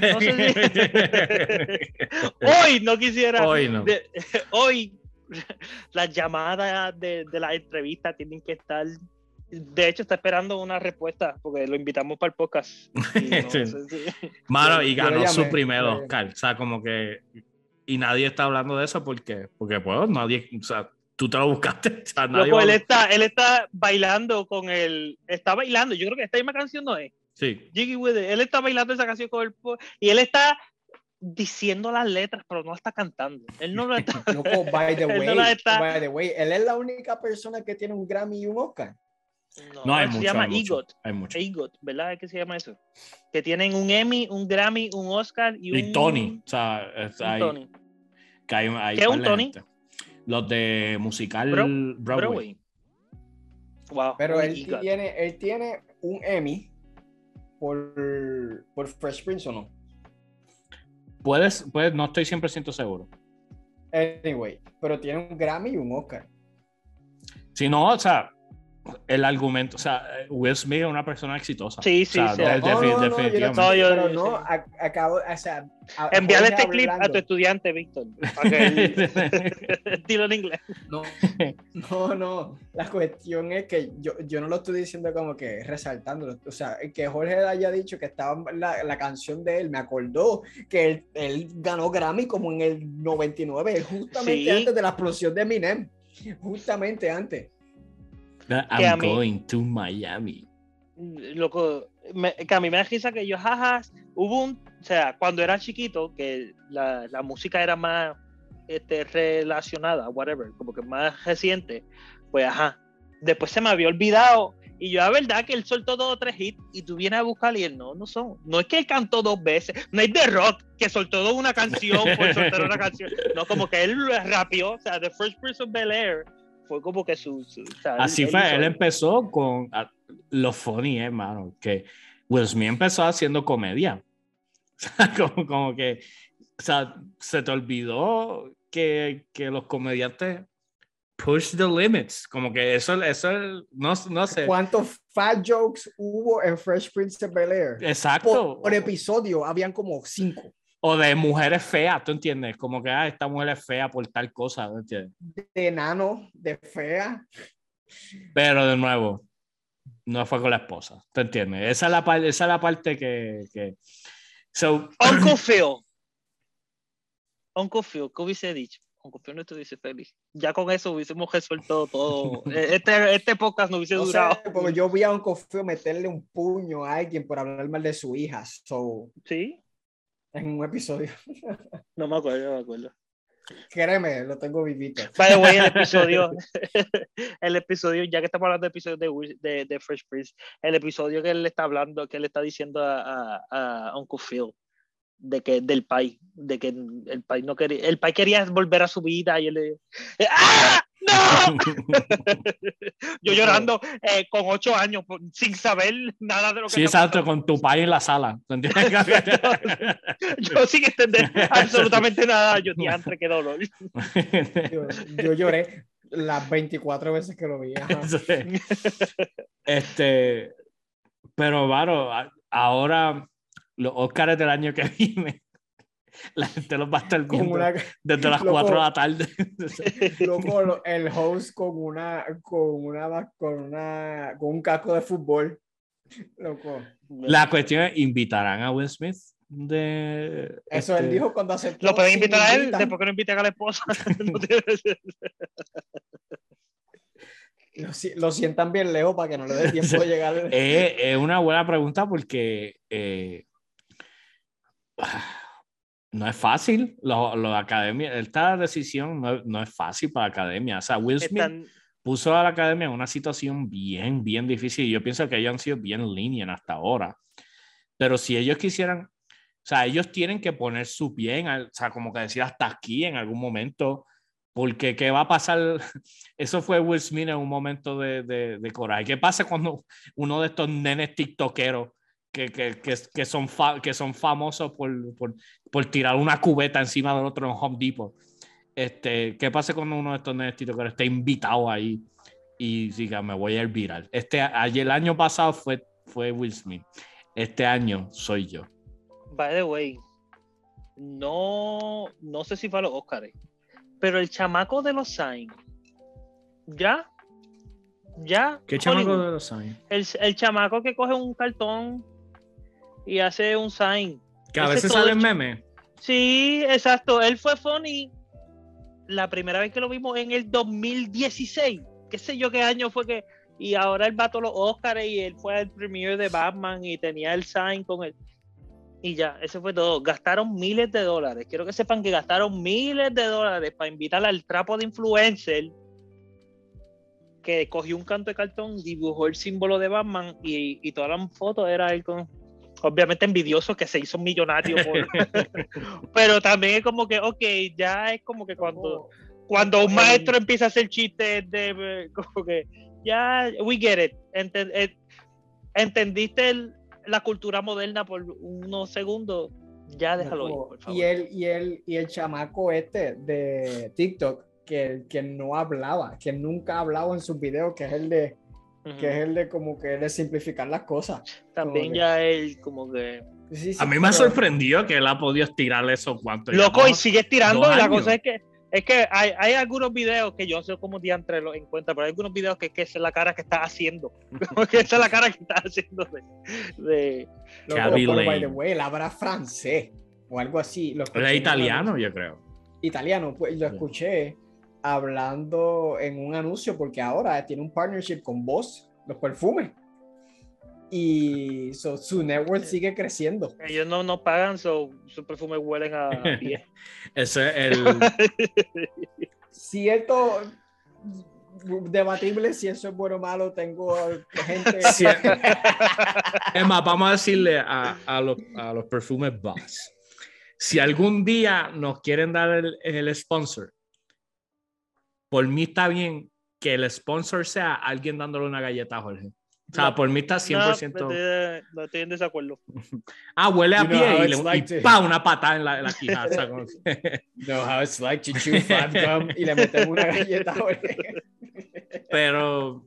No sé Hoy no quisiera. Hoy no. de- hoy las llamadas de, de la entrevista tienen que estar. De hecho, está esperando una respuesta porque lo invitamos para el podcast. Y no Sí. sé si- Mano, y ganó su primer Oscar. O sea, como que. Y nadie está hablando de eso porque, porque pues, nadie. O sea, tú te lo buscaste. O sea, nadie Loco, va- él está, él está bailando con el. Está bailando. Yo creo que esta misma canción no es. Sí. Jiggy with it. Él está bailando esa canción con el. Y él está diciendo las letras, pero no está cantando. Él no lo está. Loco, by the Él no way, está- by the way, él es la única persona que tiene un Grammy y un Oscar. No, hay se mucho. llama hay mucho, EGOT. Hay mucho. EGOT, ¿verdad? ¿Es que se llama eso? Que tienen un Emmy, un Grammy, un Oscar y un. Y Tony. O sea, es- un hay, Tony. que hay, hay ¿Qué es un Tony? gente. Los de musical Bro- Broadway. Broadway. Wow. Pero él tiene, él tiene un Emmy por, por Fresh Prince o no. Puedes, puedes, no estoy 100% seguro. Anyway, pero tiene un Grammy y un Oscar. Si no, o sea, el argumento, o sea, Will Smith es una persona exitosa. Sí, O sea, sí, sí. de- No, defi- no, no, yo no- definitivamente. No, yo- pero yo no, sé. a- acabo, o sea, a- Envíale este clip a tu estudiante, Víctor. Él- Dilo en inglés. No, no, no. La cuestión es que yo, yo no lo estoy diciendo como que resaltándolo. O sea, que Jorge haya dicho que estaba la, la canción de él, me acordó que él, él ganó Grammy como en el 99, justamente Sí. antes de la explosión de Eminem. Justamente antes. Que a I'm mí- going to Miami. Loco, me- que a mí me da risa que yo, jajas, hubo un, o sea, cuando era chiquito, que la, la música era más este, relacionada, whatever, como que más reciente, pues ajá, después se me había olvidado, y yo, la verdad que él soltó dos o tres hits, y tú vienes a buscar y él, no, no son, no es que él cantó dos veces, no es de rock, que soltó una canción por soltar una canción, no, como que él rapió, o sea, The First Prince of Bel Air, fue como que su, su- o sea, él- Así él fue, hizo- él empezó con a- lo funny, hermano, que Will Smith empezó haciendo comedia. O sea, como, como que, o sea, se te olvidó que, que los comediantes push the limits. Como que eso, eso no, no sé. ¿Cuántos fat jokes hubo en Fresh Prince of Bel Air? Exacto. Por, por episodio habían como cinco. O de mujeres feas, ¿tú entiendes? Como que, ah, esta mujer es fea por tal cosa, ¿tú entiendes? De enano, de fea. Pero de nuevo, no fue con la esposa, ¿tú entiendes? Esa es la, par- esa es la parte que... que... So, Uncle Phil. Uncle Phil, ¿qué hubiese dicho? Uncle Phil no estuviese feliz. Ya con eso hubiésemos resuelto todo. Eh, Este, este podcast no hubiese No sé, durado. porque yo vi a un cofio meterle un puño a alguien por hablar mal de su hija. So, Sí, en un episodio. no me acuerdo, no me acuerdo. Créeme, lo tengo vivito. The way, el episodio, el episodio, ya que estamos hablando de episodios de, de, de Fresh Prince, el episodio que él le está hablando, que él le está diciendo a, a, a Uncle Phil, de que del país, de que el país no quería, el país quería volver a su vida y él le, ¡Ah! ¡No! Yo llorando eh, con ocho años, por- sin saber nada de lo que sí, exacto, con tu país en la sala, ¿tú entiendes? Yo sin entender absolutamente nada, yo diantre, qué dolor. Yo, yo lloré las 24 veces que lo vi. Este, pero, Varo, ahora los Oscars del año que viene La gente los va a estar una, desde las loco. 4 de la tarde. loco, lo- el host con una, con una, con una, con un casco de fútbol. Loco. La cuestión es, ¿invitarán a Will Smith? De, Eso él este, dijo cuando aceptó. Lo pueden invitar a él, invitan. después que no inviten a la esposa. Lo, si- lo sientan bien lejos para que no le dé tiempo de llegar. Es, es una buena pregunta porque eh, no es fácil. Lo, lo de academia, esta decisión no, no es fácil para la academia. O sea, Will Smith Están- puso a la academia en una situación bien, bien difícil. Yo pienso que ellos han sido bien lenient hasta ahora. Pero si ellos quisieran, o sea, ellos tienen que poner su pie, en, al- o sea, como que decir hasta aquí en algún momento, porque ¿qué va a pasar? Eso fue Will Smith en un momento de, de, de coraje. ¿Qué pasa cuando uno de estos nenes tiktokeros que, que, que, que son, fa- que son famosos por, por, por tirar una cubeta encima del otro en Home Depot? Este, ¿Qué pasa cuando uno de estos nenes tiktokeros está invitado ahí y diga, me voy a ir viral? Este, ayer, el año pasado fue, fue Will Smith. Este año soy yo. By the way, no, no sé si fue a los Oscars, pero el chamaco de los Signs, ya, ya, ¿Qué Hollywood, chamaco de los años? el, el chamaco que coge un cartón y hace un sign. Que a Ese veces salen memes. Sí, exacto, él fue funny la primera vez que lo vimos en el 2016, qué sé yo qué año fue que, y ahora él va a todos los Oscars y él fue al premiere de Batman y tenía el sign con él. Y ya, eso fue todo. Gastaron miles de dólares. Quiero que sepan que gastaron miles de dólares para invitar al trapo de influencer que cogió un canto de cartón, dibujó el símbolo de Batman y, y todas las fotos era él con, obviamente envidioso que se hizo millonario por, pero también es como que, ok, ya es como que cuando, cuando un maestro empieza a hacer chistes de, como que, ya, we get it, Enten- eh, entendiste el- la cultura moderna por unos segundos, ya déjalo ir, por favor. Y él, y él, y el chamaco este de TikTok, que, que no hablaba, que nunca ha hablado en sus videos, que es el de, Que es el de como que de simplificar las cosas. También como que- ya él como que... Sí, sí, A mí me ha pero- sorprendido que él ha podido estirar eso cuánto. ya, Loco, ¿no? y sigue tirando. dos Y la cosa es que es que hay, hay algunos videos que yo sé cómo diantre los encuentra, pero hay algunos videos que, que esa es la cara que está haciendo. Que esa es la cara que está haciendo de. de- Loco, Cabby pero, by Lane. the way, él habla francés o algo así. Lo Era italiano, yo creo. Italiano, pues lo escuché hablando en un anuncio porque ahora tiene un partnership con Boss, los perfumes. Y so, su network sigue creciendo. ellos no nos pagan, so, sus perfumes huelen a pie. Ese es el. Cierto, debatible si eso es bueno o malo. Tengo gente. Sí. Es más, vamos a decirle a, a los, a los perfumes Boss. Si algún día nos quieren dar el, el sponsor, por mí está bien que el sponsor sea alguien dándole una galleta a Jorge. O sea, No, por mí está No, 100%. estoy, no estoy en desacuerdo. ah, huele a You know pie how y, le, it's like y to- pa, una patada en la, en la quijada. o sea, como- know how it's like to chew gum y le metemos una galleta. Pero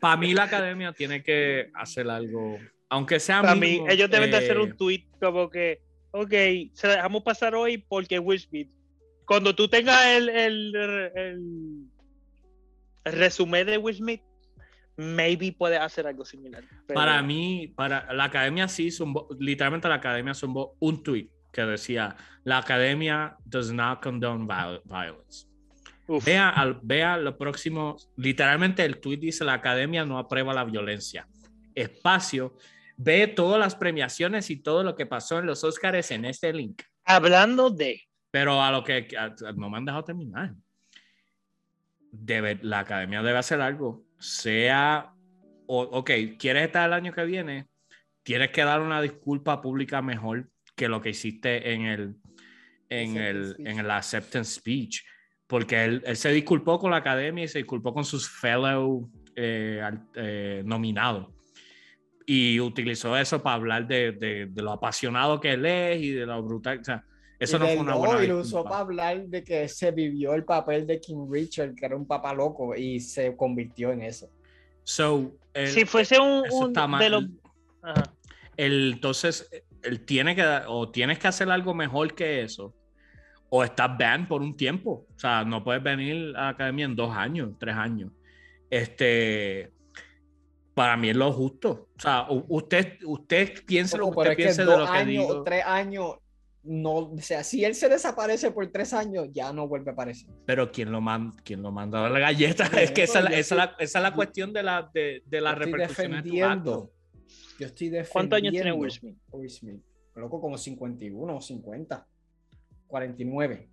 para mí la academia tiene que hacer algo, aunque sea Para mí, ellos deben de hacer eh, un tweet como que, ok, se la dejamos pasar hoy porque Will Smith. Cuando tú tengas el, el, el, el resumen de Will Smith, maybe puedes hacer algo similar. Pero- Para mí, para la academia sí zumbó, literalmente la academia zumbó un tweet que decía, la academia does not condone viol- violence. Uf. Vea, al, vea lo próximo, literalmente el tweet dice, la academia no aprueba la violencia. Espacio, ve todas las premiaciones y todo lo que pasó en los Oscars en este link. Hablando de. Pero a lo que a- no me han dejado terminar. Debe, la academia debe hacer algo. Sea, o, ok, quieres estar el año que viene, tienes que dar una disculpa pública mejor que lo que hiciste en el, en el, Acceptance speech. en el acceptance speech. Porque él, él se disculpó con la academia y se disculpó con sus fellow eh, eh, nominados. Y utilizó eso para hablar de, de- de lo apasionado que él es y de lo brutal. O sea, eso Y no fue una buena y lo usó para hablar de que se vivió el papel de King Richard, que era un papá loco, y se convirtió en eso. So, el- si fuese un, un de los. Ajá. el- entonces, él tiene que, o tienes que hacer algo mejor que eso, o estás banned por un tiempo. O sea, no puedes venir a la academia en dos años, tres años. Este, para mí es lo justo. O sea, usted, usted piense lo que usted piense de lo que años, digo. tres años, no, o sea, si él se desaparece por tres años, ya no vuelve a aparecer. Pero ¿quién lo, manda, quién lo manda a la galleta? es que esa, esa, esa, esa, es la cuestión de la, de, de la repercusión de Yo estoy defendiendo. ¿Cuántos años tiene Will Smith? Will Smith. Loco, como 51 o 50. 49.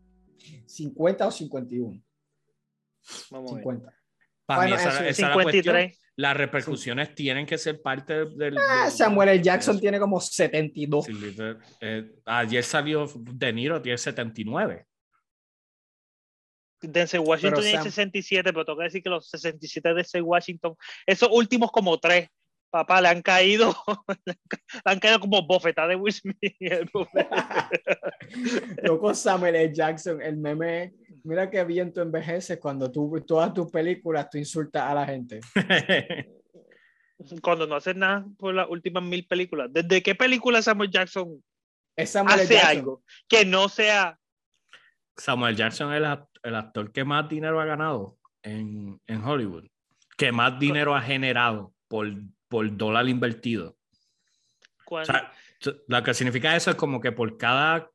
50 o 51. Vamos 50. Para Bueno, mí esa, esa es la 53. Las repercusiones tienen que ser parte del... Ah, del- Samuel L. Jackson eso. tiene como 72. Sí. Eh, ayer salió De Niro, tiene 79. Denzel Washington Pero tiene Sam- 67, pero tengo que decir que los 67 de Denzel Washington, esos últimos como tres, papá, le han caído, le han caído como bofetadas de Will Smith. Loco Samuel L. Jackson, el meme. Mira qué bien tú envejeces cuando tú, todas tus películas, tú insultas a la gente. Cuando no hace nada por las últimas mil películas. ¿Desde qué película Samuel Jackson Es Samuel L. hace Jackson. algo que no sea Samuel Jackson es el, act- el actor que más dinero ha ganado en, en Hollywood, que más dinero ha generado por, por dólar invertido. O sea, lo que significa eso es como que por cada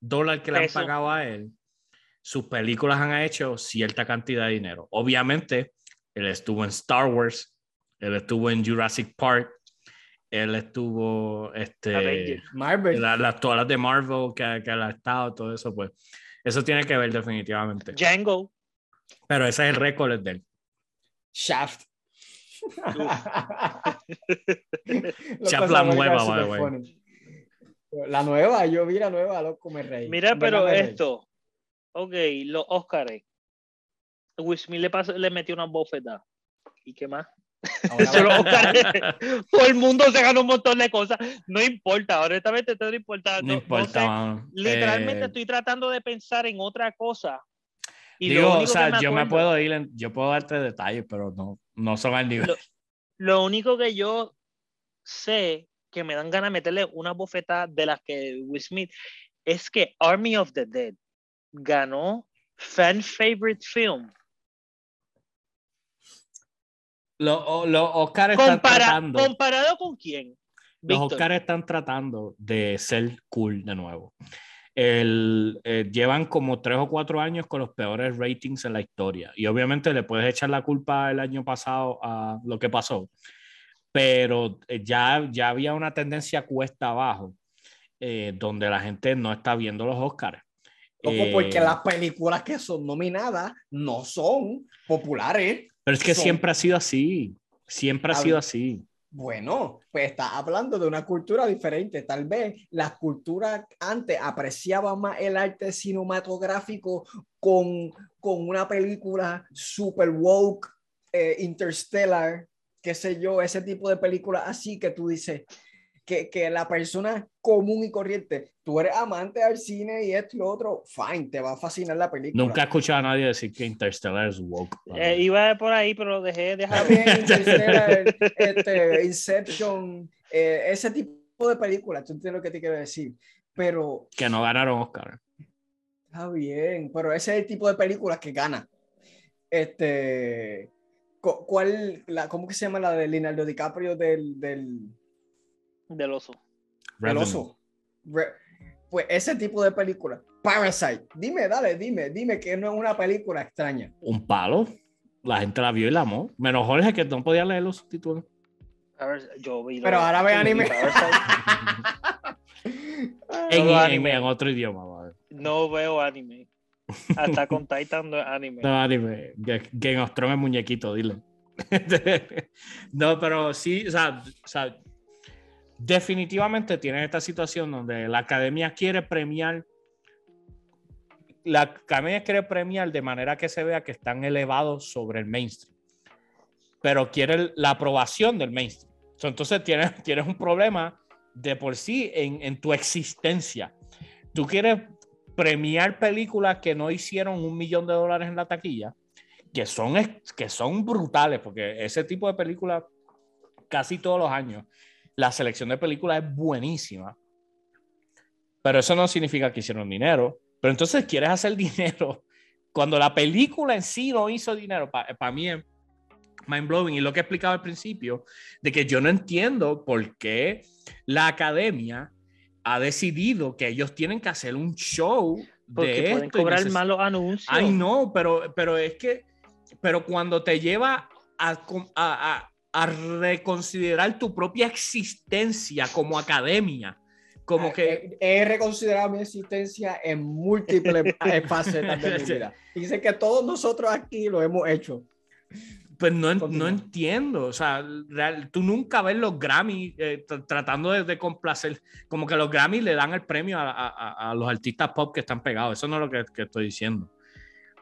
dólar que le han pagado a él, sus películas han hecho cierta cantidad de dinero. Obviamente, él estuvo en Star Wars, él estuvo en Jurassic Park, él estuvo este. Marvel. la- las todas las de Marvel que, que él ha estado, todo eso, pues eso tiene que ver definitivamente. Django. Pero ese es el récord de él. Shaft. Shaft la nueva, by the way. La nueva, yo vi la nueva, loco, me reí. Mira, pero esto, ok, los Oscars. Will Smith le, pasó- le metió una bofetada. ¿Y qué más? Todo el mundo se ganó un montón de cosas. No importa, honestamente, esto no importa. No No- no importa, sé. mano. Literalmente Eh, estoy tratando de pensar en otra cosa. Y digo, o sea, que yo me puedo ir, en- yo puedo darte detalles, pero no, no son al nivel. Lo- Lo único que yo sé que me dan ganas de meterle una bofetada de las que Will Smith es que Army of the Dead ganó Fan Favorite Film. Los los Oscars están Compara- tratando. ¿Comparado con quién? Los Víctor? Oscars están tratando de ser cool de nuevo. El, eh, llevan como tres o cuatro años con los peores ratings en la historia. Y obviamente le puedes echar la culpa el año pasado a lo que pasó. Pero eh, ya, ya había una tendencia cuesta abajo, eh, donde la gente no está viendo los Oscars. Loco, Eh, porque las películas que son nominadas no son populares. Pero es que son- siempre ha sido así. Siempre ha sido así. Bueno, pues está hablando de una cultura diferente. Tal vez las culturas antes apreciaban más el arte cinematográfico con, con una película super woke, eh, interstellar, qué sé yo, ese tipo de películas así que tú dices que, que la persona común y corriente, tú eres amante al cine y esto y lo otro, fine, te va a fascinar la película. Nunca he escuchado a nadie decir que Interstellar es woke. Eh, iba por ahí, pero lo dejé Está dejar. bien, Interstellar, este, Inception, eh, ese tipo de películas, tú entiendes lo que te quiero decir. Pero que no ganaron Oscar. está bien, pero ese es el tipo de películas que gana. Este, cu- ¿cuál, la, ¿cómo que se llama la de Leonardo DiCaprio del, del, Del oso. del Revenue. oso? Re- pues ese tipo de película. Parasite, dime, dale, dime, dime que no es una película extraña. Un palo. La gente la vio y la amó. Menos Jorge que no podía leer los subtítulos. A ver, yo vi Pero ahora ve anime. En, anime. en otro idioma. No veo anime. Hasta con Titan no es anime. No, anime. Ga- Game of Thrones es muñequito, dilo. no, pero sí, o sea, o sea, definitivamente tienes esta situación donde la academia quiere premiar. La academia quiere premiar de manera que se vea que están elevados sobre el mainstream. Pero quiere la aprobación del mainstream. Entonces tienes, tienes un problema de por sí en, en tu existencia. Tú quieres premiar películas que no hicieron un millón de dólares en la taquilla, que son, que son brutales, porque ese tipo de películas, casi todos los años, la selección de películas es buenísima. pero eso no significa que hicieron dinero. Pero entonces quieres hacer dinero cuando la película en sí no hizo dinero. Para mí es mind blowing. Y lo que he explicado al principio, de que yo no entiendo por qué la academia ha decidido que ellos tienen que hacer un show Porque de pueden esto cobrar malos anuncios. Ay, no, pero, pero es que, pero cuando te lleva a, com- a, a- a reconsiderar tu propia existencia como academia, como que... He, he reconsiderado mi existencia en múltiples facetas de mi vida. Sé que todos nosotros aquí lo hemos hecho. Pues no, no entiendo, o sea, real- tú nunca ves los Grammy eh, tr- tratando de, de complacer, como que los Grammy le dan el premio a, a- a- a los artistas pop que están pegados, eso no es lo que, que estoy diciendo.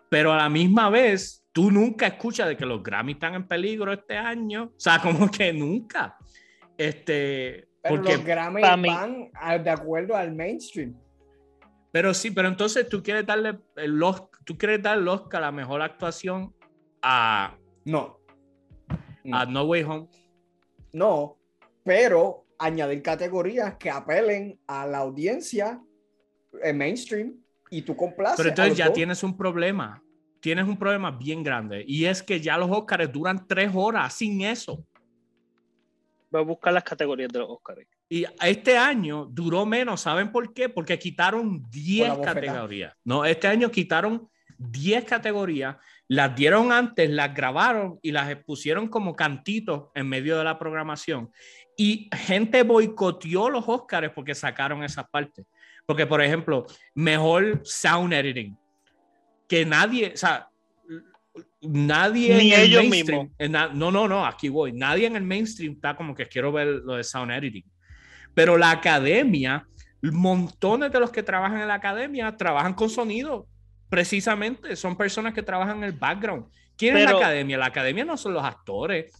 Pero a la misma vez, tú nunca escuchas de que los Grammy están en peligro este año, o sea, como que nunca. Este, Pero porque, los Grammy mí- van de acuerdo al mainstream. pero sí, pero entonces tú quieres darle el Os- tú quieres dar el Oscar a la mejor actuación a, No. a No Way Home. No, pero añadir categorías que apelen a la audiencia mainstream y tú complaces. Pero entonces los ya dos. tienes un problema. Tienes un problema bien grande. Y es que ya los Oscars duran tres horas sin eso. Voy a buscar las categorías de los Oscars. Y este año duró menos. ¿Saben por qué? Porque quitaron 10 Por la bofetada. categorías. No, este año quitaron 10 categorías. Las dieron antes, las grabaron y las pusieron como cantitos en medio de la programación. Y gente boicoteó los Oscars porque sacaron esas partes. Porque, por ejemplo, mejor sound editing. Que nadie, o sea, nadie Ni en el ellos mainstream- mismos. en na- no, no, no, aquí voy. Nadie en el mainstream está como que quiero ver lo de sound editing. Pero la academia, montones de los que trabajan en la academia trabajan con sonido. Precisamente, son personas que trabajan en el background. ¿Quién es Pero- la academia? La academia no son los actores.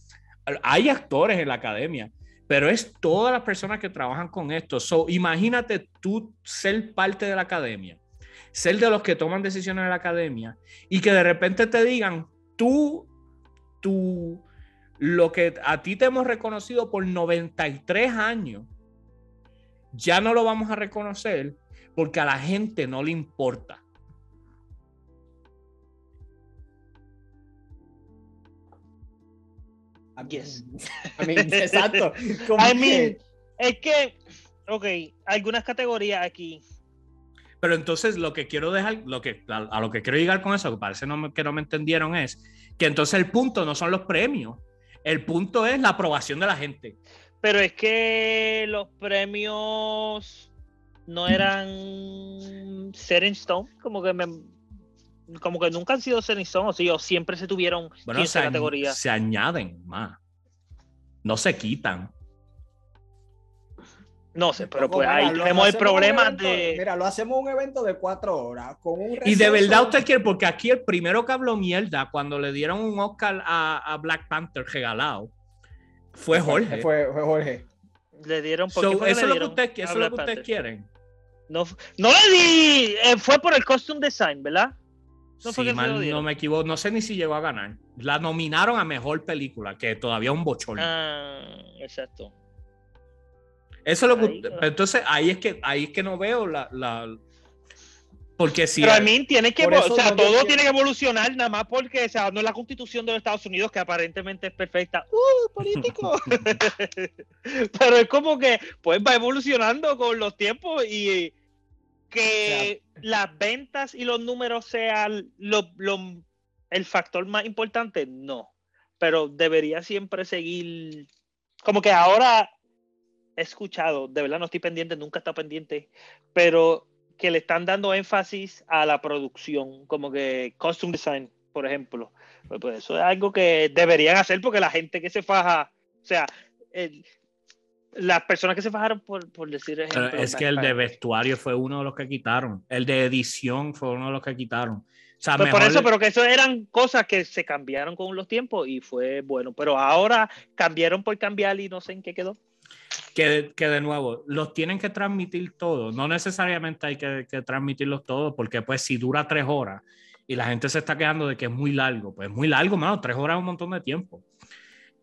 Hay actores en la academia, pero es todas las personas que trabajan con esto. So, imagínate tú ser parte de la academia, ser de los que toman decisiones en la academia y que de repente te digan, tú, tú, lo que a ti te hemos reconocido por 93 años, ya no lo vamos a reconocer porque a la gente no le importa. I mean- Yes. I mean, exacto. I mean, es que, ok, algunas categorías aquí. Pero entonces lo que quiero dejar, lo que, a, a lo que quiero llegar con eso, que parece no me- que no me entendieron, es que entonces el punto no son los premios, el punto es la aprobación de la gente. Pero es que los premios no eran set in stone, como que me, como que nunca han sido set in stone, o o siempre se tuvieron Bueno, 15 se, categorías. se añaden más, no se quitan. No sé, pero pues mira, ahí tenemos el problema evento- de... Mira, lo hacemos un evento de cuatro horas. Con un Y de verdad usted quiere, porque aquí el primero que habló mierda cuando le dieron un Oscar a, a Black Panther regalado fue Jorge. Fue, fue Jorge. Le dieron... ¿por So, eso le es lo que dieron ustedes a eso es lo que ustedes quieren. No, no le di, eh, fue por el costume design, ¿verdad? No mal me equivoco, no sé ni si llegó a ganar. La nominaron a mejor película, que todavía es un bochorno. Ah, exacto. Eso es lo que. pero entonces ahí es que ahí es que no veo la. la- porque si. Pero a mí tiene que, o sea, no todo tiene que evolucionar nada más porque, o sea, no es la constitución de los Estados Unidos que aparentemente es perfecta. ¡Uh, político! Pero es como que, pues va evolucionando con los tiempos y que las ventas y los números sean lo- lo- el factor más importante, no. Pero debería siempre seguir, como que ahora he escuchado, de verdad no estoy pendiente, nunca he estado pendiente, pero que le están dando énfasis a la producción, como que costume design, por ejemplo. Pues, pues eso es algo que deberían hacer porque la gente que se faja, o sea, el- las personas que se fajaron por, por decir pero ejemplo, es que el de vestuario fue uno de los que quitaron. El de edición fue uno de los que quitaron. O sea, Pues por mejor- eso, pero que eso eran cosas que se cambiaron con los tiempos y fue bueno. Pero ahora cambiaron por cambiar y no sé en qué quedó. Que, que de nuevo, los tienen que transmitir todos. No necesariamente hay que, que transmitirlos todos, porque pues si dura tres horas y la gente se está quejando de que es muy largo, pues es muy largo, mano, tres horas es un montón de tiempo.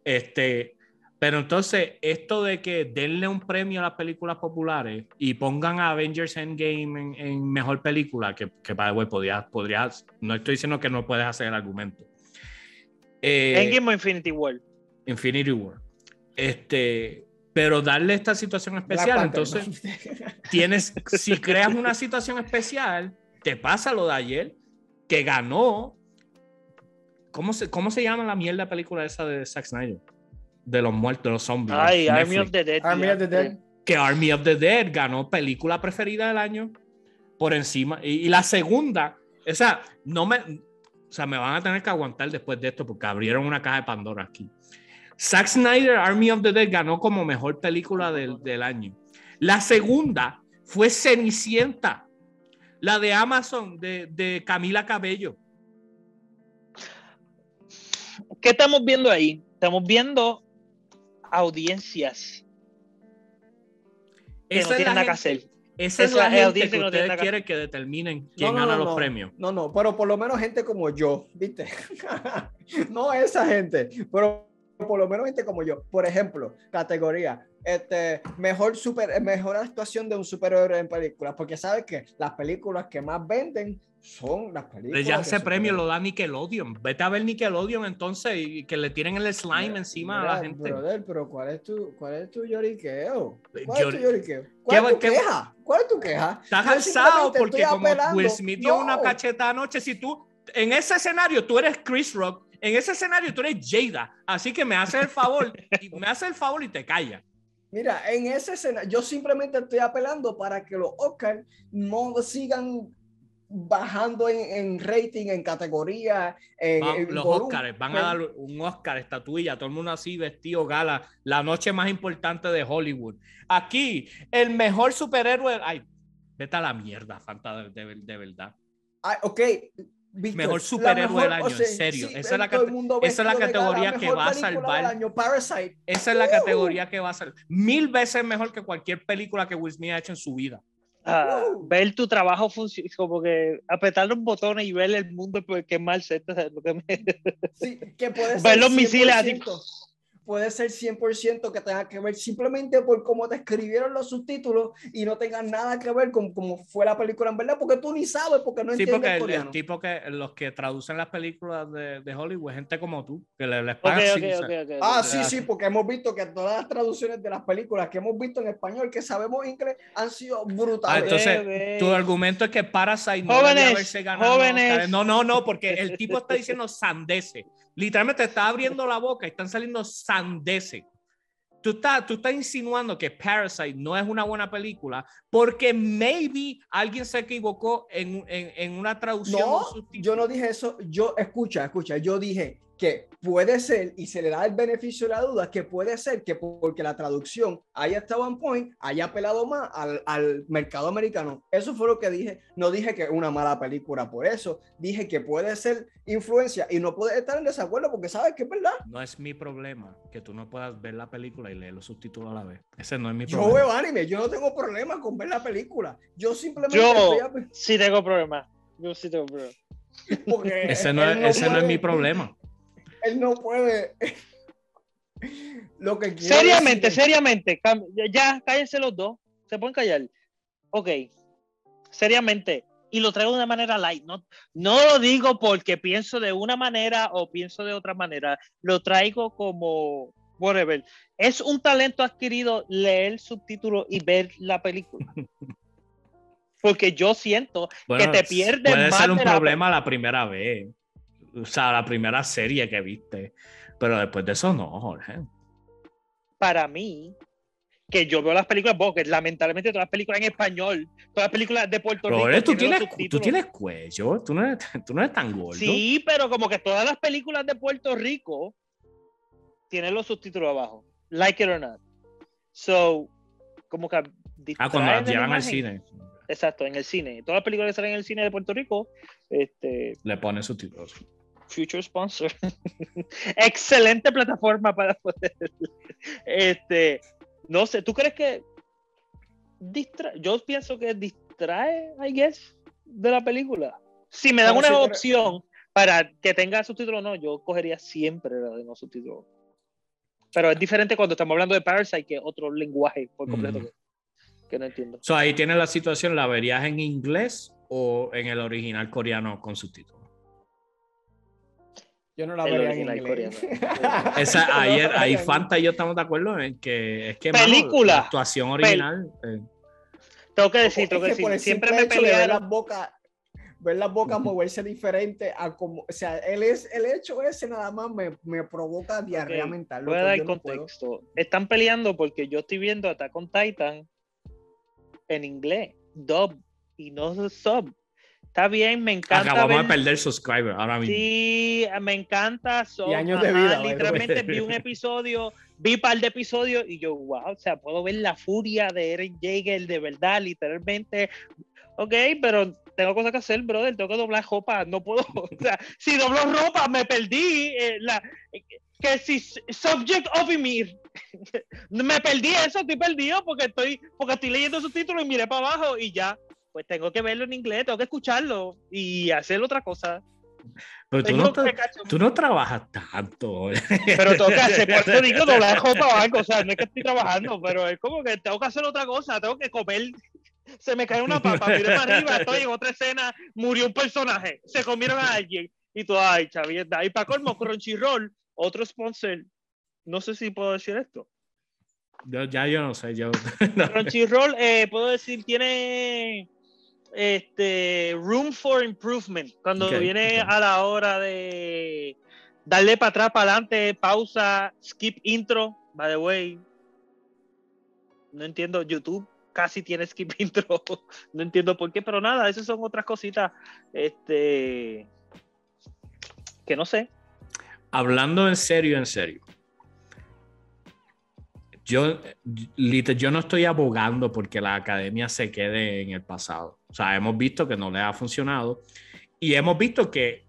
Este, Pero entonces, esto de que denle un premio a las películas populares y pongan a Avengers Endgame en, en mejor película, que, que by the way, podrías, podrías, no estoy diciendo que no puedes hacer el argumento. Eh, Endgame o Infinity War. Infinity War. Este, pero darle esta situación Black especial, Panther, entonces ¿no? tienes, si creas una situación especial, te pasa lo de ayer, que ganó. ¿Cómo se, cómo se llama la mierda película esa de Zack Snyder? De los muertos, de los zombies. Ay, Army of the Dead. Army of the. Dead. Que Army of the Dead ganó película preferida del año por encima. Y, y la segunda, o sea, no me, o sea, me van a tener que aguantar después de esto porque abrieron una caja de Pandora aquí. Zack Snyder, Army of the Dead ganó como mejor película del, del año. La segunda fue Cenicienta, la de Amazon, de, de Camila Cabello. ¿Qué estamos viendo ahí? Estamos viendo audiencias que no Esa tienen nada que hacer. esa es la gente audiencia que no ustedes quieren que determinen quién No, no, gana no, los no. premios. No, no, pero por lo menos gente como yo, ¿viste? no esa gente, pero por lo menos gente como yo. Por ejemplo, categoría, este, mejor, super, mejor actuación de un superhéroe en películas, porque sabes que las películas que más venden son las películas. Ya ese premio lo da Nickelodeon. Vete a ver Nickelodeon entonces y que le tiren el slime Mira, encima a mira, la gente. Brother, pero ¿cuál es tu, cuál es tu lloriqueo? ¿Cuál Llor- es tu lloriqueo? ¿Cuál ¿Qué- es tu qué- queja? ¿Cuál es tu queja? Estás simplemente porque como. Will Smith dio una No. cacheta anoche, si tú en ese escenario tú eres Chris Rock, en ese escenario tú eres Jada, así que me haces el favor y me haces el favor y te callas. Mira, en esa escena, yo simplemente estoy apelando para que los Oscars no sigan bajando en, en rating, en categoría, en, Va- en los. Oscars van a dar un Oscar estatuilla, todo el mundo así vestido gala, la noche más importante de Hollywood. Aquí el mejor superhéroe, ay, vete a la mierda, Fanta, de, de- de verdad. Ah, ok. Mejor superhéroe mejor- del año, o sea, en serio. sí, Esa es la todo el cate- mundo esa es la categoría que va a salvar- del año, Parasite. Esa es la Uh. categoría que va a ser mil veces mejor que cualquier película que Will Smith ha hecho en su vida. Uh. ver tu trabajo como que apretar los botones y ver el mundo pues, quemarse. esto es lo que me- Sí, que puede ser Ver los misiles así. 100%, Puede ser 100% que tenga que ver simplemente por cómo te escribieron los subtítulos y no tenga nada que ver con cómo fue la película en verdad, porque tú ni sabes, porque no Sí, entiendes porque el, tipo que los que traducen las películas de, de Hollywood, gente como tú, que le, les pagan ok, ok, Ah, sí, sí, porque hemos visto que todas las traducciones de las películas que hemos visto en español, que sabemos inglés, han sido Ah, brutales. entonces, ok. tu argumento es que Parasite no Jóvenes, debía haberse ganado. jóvenes. No, no, no, porque el tipo está diciendo sandeces. Literalmente está abriendo la boca y están saliendo sandeces. Tú estás, tú estás insinuando que Parasite no es una buena película porque maybe alguien se equivocó en, en, en una traducción. No, yo no dije eso. Yo, escucha, escucha, yo dije que puede ser, y se le da el beneficio de la duda, que puede ser que porque la traducción haya estado en point, haya apelado más al, al mercado americano. Eso fue lo que dije. No dije que es una mala película por eso. Dije que puede ser influencia y no puedes estar en desacuerdo porque sabes que es verdad. No es mi problema que tú no puedas ver la película y leer los subtítulos a la vez. Ese no es mi Yo problema. veo anime, yo no tengo problema con ver la película. Yo simplemente Yo estoy ap- Sí tengo problemas. Yo sí tengo problemas. porque Ese no, es, ese no es mi problema. Él no puede. Lo que Seriamente, decir seriamente. ya- cállense los dos. Se pueden callar. Ok. Seriamente. Y lo traigo de una manera light. No, no lo digo porque pienso de una manera o pienso de otra manera. Lo traigo como whatever. Es un talento adquirido leer subtítulos y ver la película. Porque yo siento Bueno, te pierdes Puede más ser un de la- problema la primera vez. O sea, la primera serie que viste. Pero después de eso no, Jorge. para mí, que yo veo las películas, porque lamentablemente todas las películas en español, todas las películas de Puerto Pero Rico. Jorge, tú tienes, tú tienes cuello. Tú no, eres, tú no eres tan gordo. Sí, pero como que todas las películas de Puerto Rico tienen los subtítulos abajo, like it or not. So, como que Ah, cuando las la llevan al cine, Exacto, en el cine. Todas las películas que salen en el cine de Puerto Rico, este, le ponen subtítulos. Future Sponsor. Excelente plataforma para poder. Este, no sé, ¿tú crees que distra yo pienso que distrae, I guess, de la película? Si me dan una sí, pero- opción para que tenga subtítulos, no, yo cogería siempre la de no subtítulos. Pero es diferente cuando estamos hablando de Parasite, que es otro lenguaje por completo. Mm. que- Que no entiendo. So, ahí tienes la situación, ¿la verías en inglés o en el original coreano con subtítulos? Yo no la El vería en inglés. Esa, no ahí, Fanta y yo estamos de acuerdo en que es que mano, Película. la actuación original. eh, Tengo que decir, tengo que decir. Siempre me hecho de las bocas, ver las bocas moverse diferente a como, o sea, él es, el hecho ese nada más me, me provoca diarrea mental. Voy a dar no contexto. Están peleando porque yo estoy viendo Attack on Titan en inglés, dub y no sub. Está bien, me encanta. acabamos ver- de perder subscriber ahora mismo. Sí, me encanta. so- Y años de ajá, vida, the way. Literalmente vi un episodio, vi un par de episodios y yo, wow, o sea, puedo ver la furia de Eren Jaeger de verdad, literalmente. Ok, pero tengo cosas que hacer, brother, tengo que doblar ropa, no puedo, o sea, si doblo ropa me perdí, eh, la, que si Subject of Ymir, me perdí eso, estoy perdido porque estoy, porque estoy leyendo sus títulos y miré para abajo y ya, pues tengo que verlo en inglés, tengo que escucharlo y hacer otra cosa. Pero tú no, tú no trabajas tanto. pero tengo que hacer, por eso digo doblar ropa o algo, o sea, no es que estoy trabajando, pero es como que tengo que hacer otra cosa, tengo que comer, se me cae una papa, miré para arriba, estoy en otra escena, murió un personaje, se comieron a alguien, y tú, ay, chavienda, y para colmo, Crunchyroll, otro sponsor, no sé si puedo decir esto, Yo- ya yo no sé, yo. Crunchyroll, eh, puedo decir, tiene este room for improvement cuando viene a la hora de darle para atrás, para adelante, pausa, skip intro. By the way, no entiendo. YouTube casi tiene skip intro. no entiendo por qué, pero nada, esas son otras cositas. Este que no sé. Hablando en serio, en serio. Yo, yo no estoy abogando porque la academia se quede en el pasado. O sea, hemos visto que no le ha funcionado y hemos visto que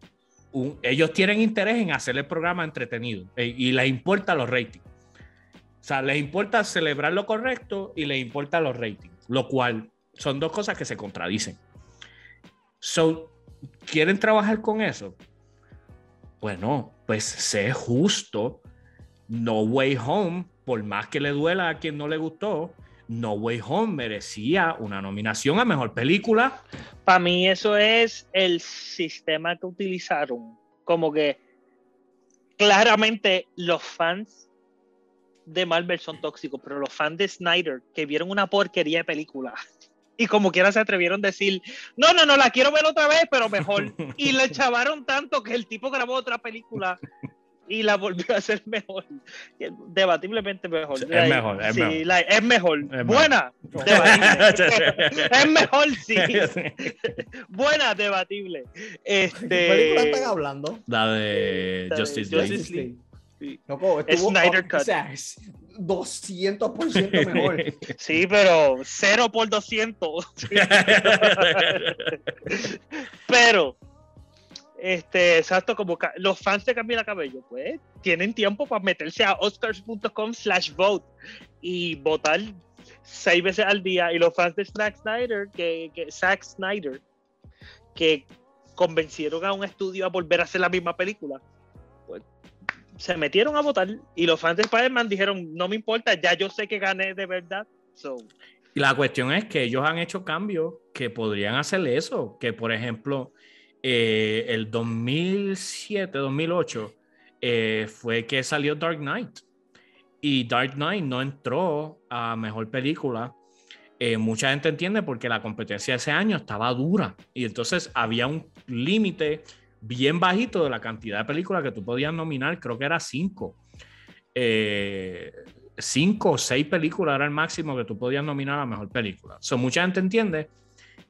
un- ellos tienen interés en hacer el programa entretenido eh, y les importa los ratings. O sea, les importa celebrar lo correcto y les importa los ratings, lo cual son dos cosas que se contradicen. So, ¿quieren trabajar con eso? Bueno, pues sé justo. No Way Home, por más que le duela a quien no le gustó, No Way Home merecía una nominación a mejor película. Para mí eso es el sistema que utilizaron. Como que claramente los fans de Marvel son tóxicos, pero los fans de Snyder que vieron una porquería de película y como quiera se atrevieron a decir, no, no, no, la quiero ver otra vez, pero mejor. Y le chavaron tanto que el tipo grabó otra película y la volvió a hacer mejor. Debatiblemente mejor. Es Like, mejor, es sí, mejor. like, es mejor. mejor. Buena. debatible. es mejor, sí. Buena, debatible. ¿Qué película están Este, hablando? La de Justice Justice League. League. Sí. Loco, Es estuvo, Snyder o Cut. sea, es 200% mejor. sí, pero 0 por 200. pero, este, exacto, como los fans de Camila Cabello, pues tienen tiempo para meterse a oscars.com slash vote y votar seis veces al día. Y los fans de Zack Snyder, que, que Zack Snyder, que convencieron a un estudio a volver a hacer la misma película, pues se metieron a votar. Y los fans de Spider-Man dijeron: No me importa, ya yo sé que gané de verdad. So, la cuestión es que ellos han hecho cambios que podrían hacer eso. Que, por ejemplo, eh, el 2007, 2008 eh, fue que salió Dark Knight. Y Dark Knight no entró a mejor película. Eh, mucha gente entiende porque la competencia ese año estaba dura. Y entonces había un límite bien bajito de la cantidad de películas que tú podías nominar. Creo que era cinco. Eh, cinco o seis películas era el máximo que tú podías nominar a mejor película. So, mucha gente entiende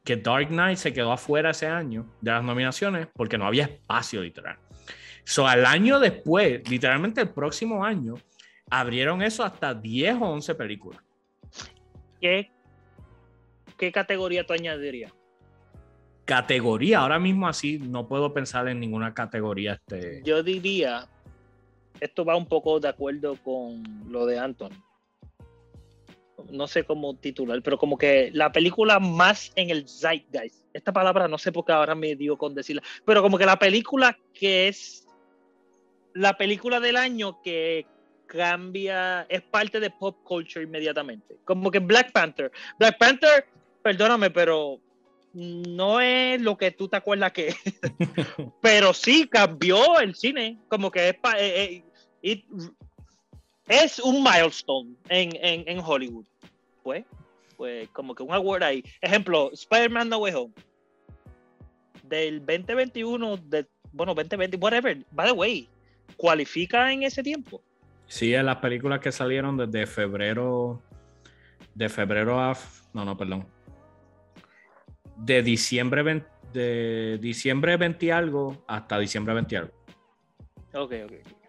que Dark Knight se quedó afuera ese año de las nominaciones porque no había espacio literal. So, al año después, literalmente el próximo año, abrieron eso hasta 10 o 11 películas. ¿qué, ¿qué categoría tú añadirías? Categoría, ahora mismo así no puedo pensar en ninguna categoría. Este... Yo diría, esto va un poco de acuerdo con lo de Anton. No sé cómo titular, pero como que la película más en el zeitgeist. Esta palabra no sé por qué ahora me dio con decirla, pero como que la película que es la película del año que cambia, es parte de pop culture inmediatamente. Como que Black Panther. Black Panther, perdóname, pero no es lo que tú te acuerdas que es. pero sí cambió el cine. Como que es, eh, eh, es un milestone en, en, en Hollywood. Pues, pues como que un award ahí. Ejemplo, Spider-Man No Way Home. Del 2021, de, bueno, 2020, whatever. By the way, ¿cualifica en ese tiempo? Sí, en las películas que salieron desde febrero. De febrero a. No, no, perdón. De diciembre 20, de diciembre 20 algo hasta diciembre 20 algo. Ok, ok.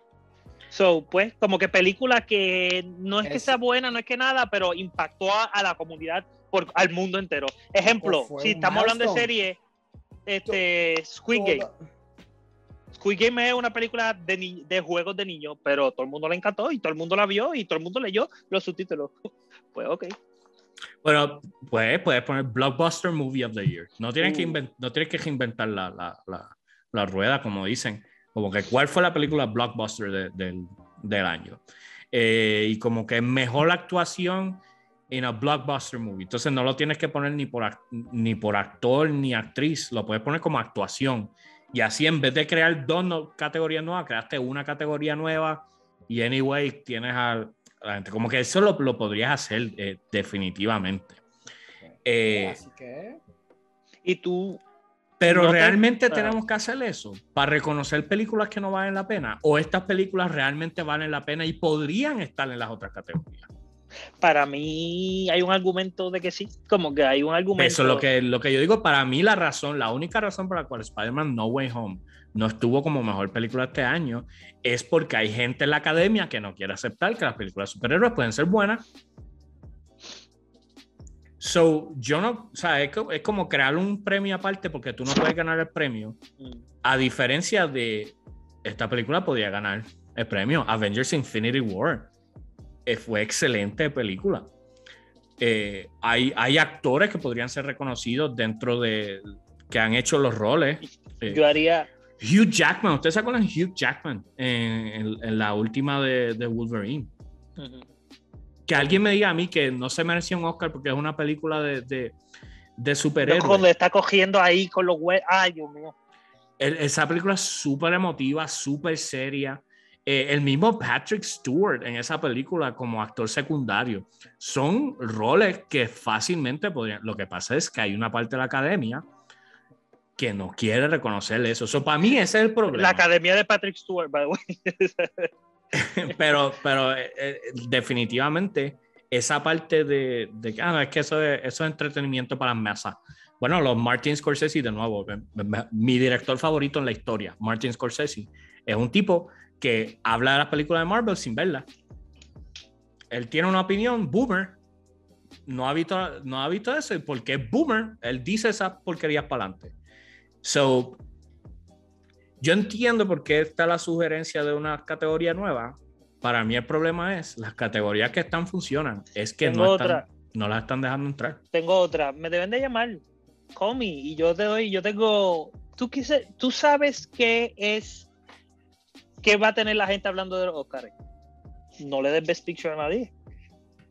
So, pues, como que película que no es que sea buena, no es que nada, pero impactó a, la comunidad, por, al mundo entero. Ejemplo, si estamos hablando de serie, este, Squid Game. Squid Game es una película de, de, juegos de niños, pero todo el mundo la encantó y todo el mundo la vio y todo el mundo leyó los subtítulos. Pues ok. Bueno, pues puedes poner Blockbuster Movie of the Year. No tienes, que, uh. no tienes que reinventar la, la, la, la, rueda, como dicen. Como que cuál fue la película blockbuster del año. Eh, y como que mejor actuación en a blockbuster movie. Entonces no lo tienes que poner ni por, ni por actor ni actriz, lo puedes poner como actuación. Y así en vez de crear dos categorías nuevas, creaste una categoría nueva y anyway tienes a, la gente. Como que eso lo, lo podrías hacer eh, definitivamente. Eh, así que... Y tú... Pero realmente tenemos que hacer eso para reconocer películas que no valen la pena o estas películas realmente valen la pena y podrían estar en las otras categorías para mí hay un argumento de que sí, como que hay un argumento. Eso es lo que, lo que yo digo, para mí la razón, la única razón por la cual Spider-Man No Way Home no estuvo como mejor película este año es porque hay gente en la academia que no quiere aceptar que las películas de superhéroes pueden ser buenas. So, yo no, o sea, es, es como crear un premio aparte porque tú no puedes ganar el premio. A diferencia de esta película podía ganar el premio Avengers Infinity War eh, fue excelente película. Eh, hay, hay actores que podrían ser reconocidos dentro de que han hecho los roles. Eh, Yo haría. Hugh Jackman, ¿ustedes se acuerdan de Hugh Jackman en, en, la última de, de Wolverine? Que alguien me diga a mí que no se merecía un Oscar porque es una película de, de, de superhéroes. Cuando está cogiendo ahí con los huevos. Ay, Dios mío. esa película es súper emotiva, súper seria. Eh, el mismo Patrick Stewart en esa película como actor secundario. Son roles que fácilmente podrían... Lo que pasa es que hay una parte de la academia que no quiere reconocer eso. Eso para mí ese es el problema. La academia de Patrick Stewart, by the way. pero pero eh, eh, definitivamente esa parte de, de ah, es que eso es, eso es entretenimiento para masa. Bueno, los Martin Scorsese, de nuevo, mi director favorito en la historia, Martin Scorsese, es un tipo que habla de las películas de Marvel sin verlas. Él tiene una opinión, boomer, no ha visto, no ha visto eso porque boomer, él dice esas porquerías para adelante. So, yo entiendo por qué está la sugerencia de una categoría nueva. Para mí el problema es las categorías que están funcionan, es que no, están, no las están dejando entrar. Tengo otra, me deben de llamar, me, y yo te doy, yo tengo, tú, quise, tú sabes qué es ¿qué va a tener la gente hablando de los Oscars? No le des Best Picture a nadie.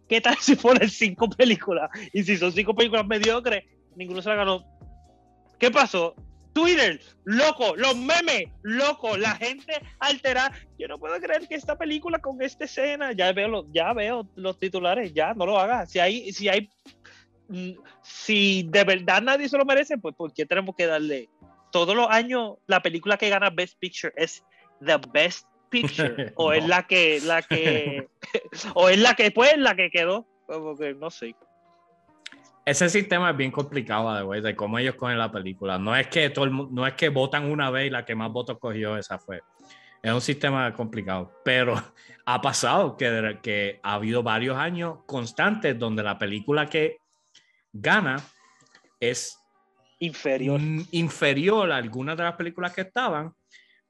¿Qué tal si ponen cinco películas? Y si son cinco películas mediocres, ninguno se la ganó. ¿Qué pasó? Twitter, loco, los memes, loco, la gente altera. Yo no puedo creer que esta película con esta escena, ya veo los, ya veo los titulares, ya no lo hagas. Si hay, si hay, si de verdad nadie se lo merece, pues ¿por qué tenemos que darle? Todos los años la película que gana Best Picture es the best picture o es la que la que o es la que pues la que quedó como que no sé ese sistema es bien complicado de, de cómo ellos cogen la película no es que todo no es que votan una vez y la que más votos cogió esa fue es un sistema complicado pero ha pasado que, que ha habido varios años constantes donde la película que gana es inferior inferior a algunas de las películas que estaban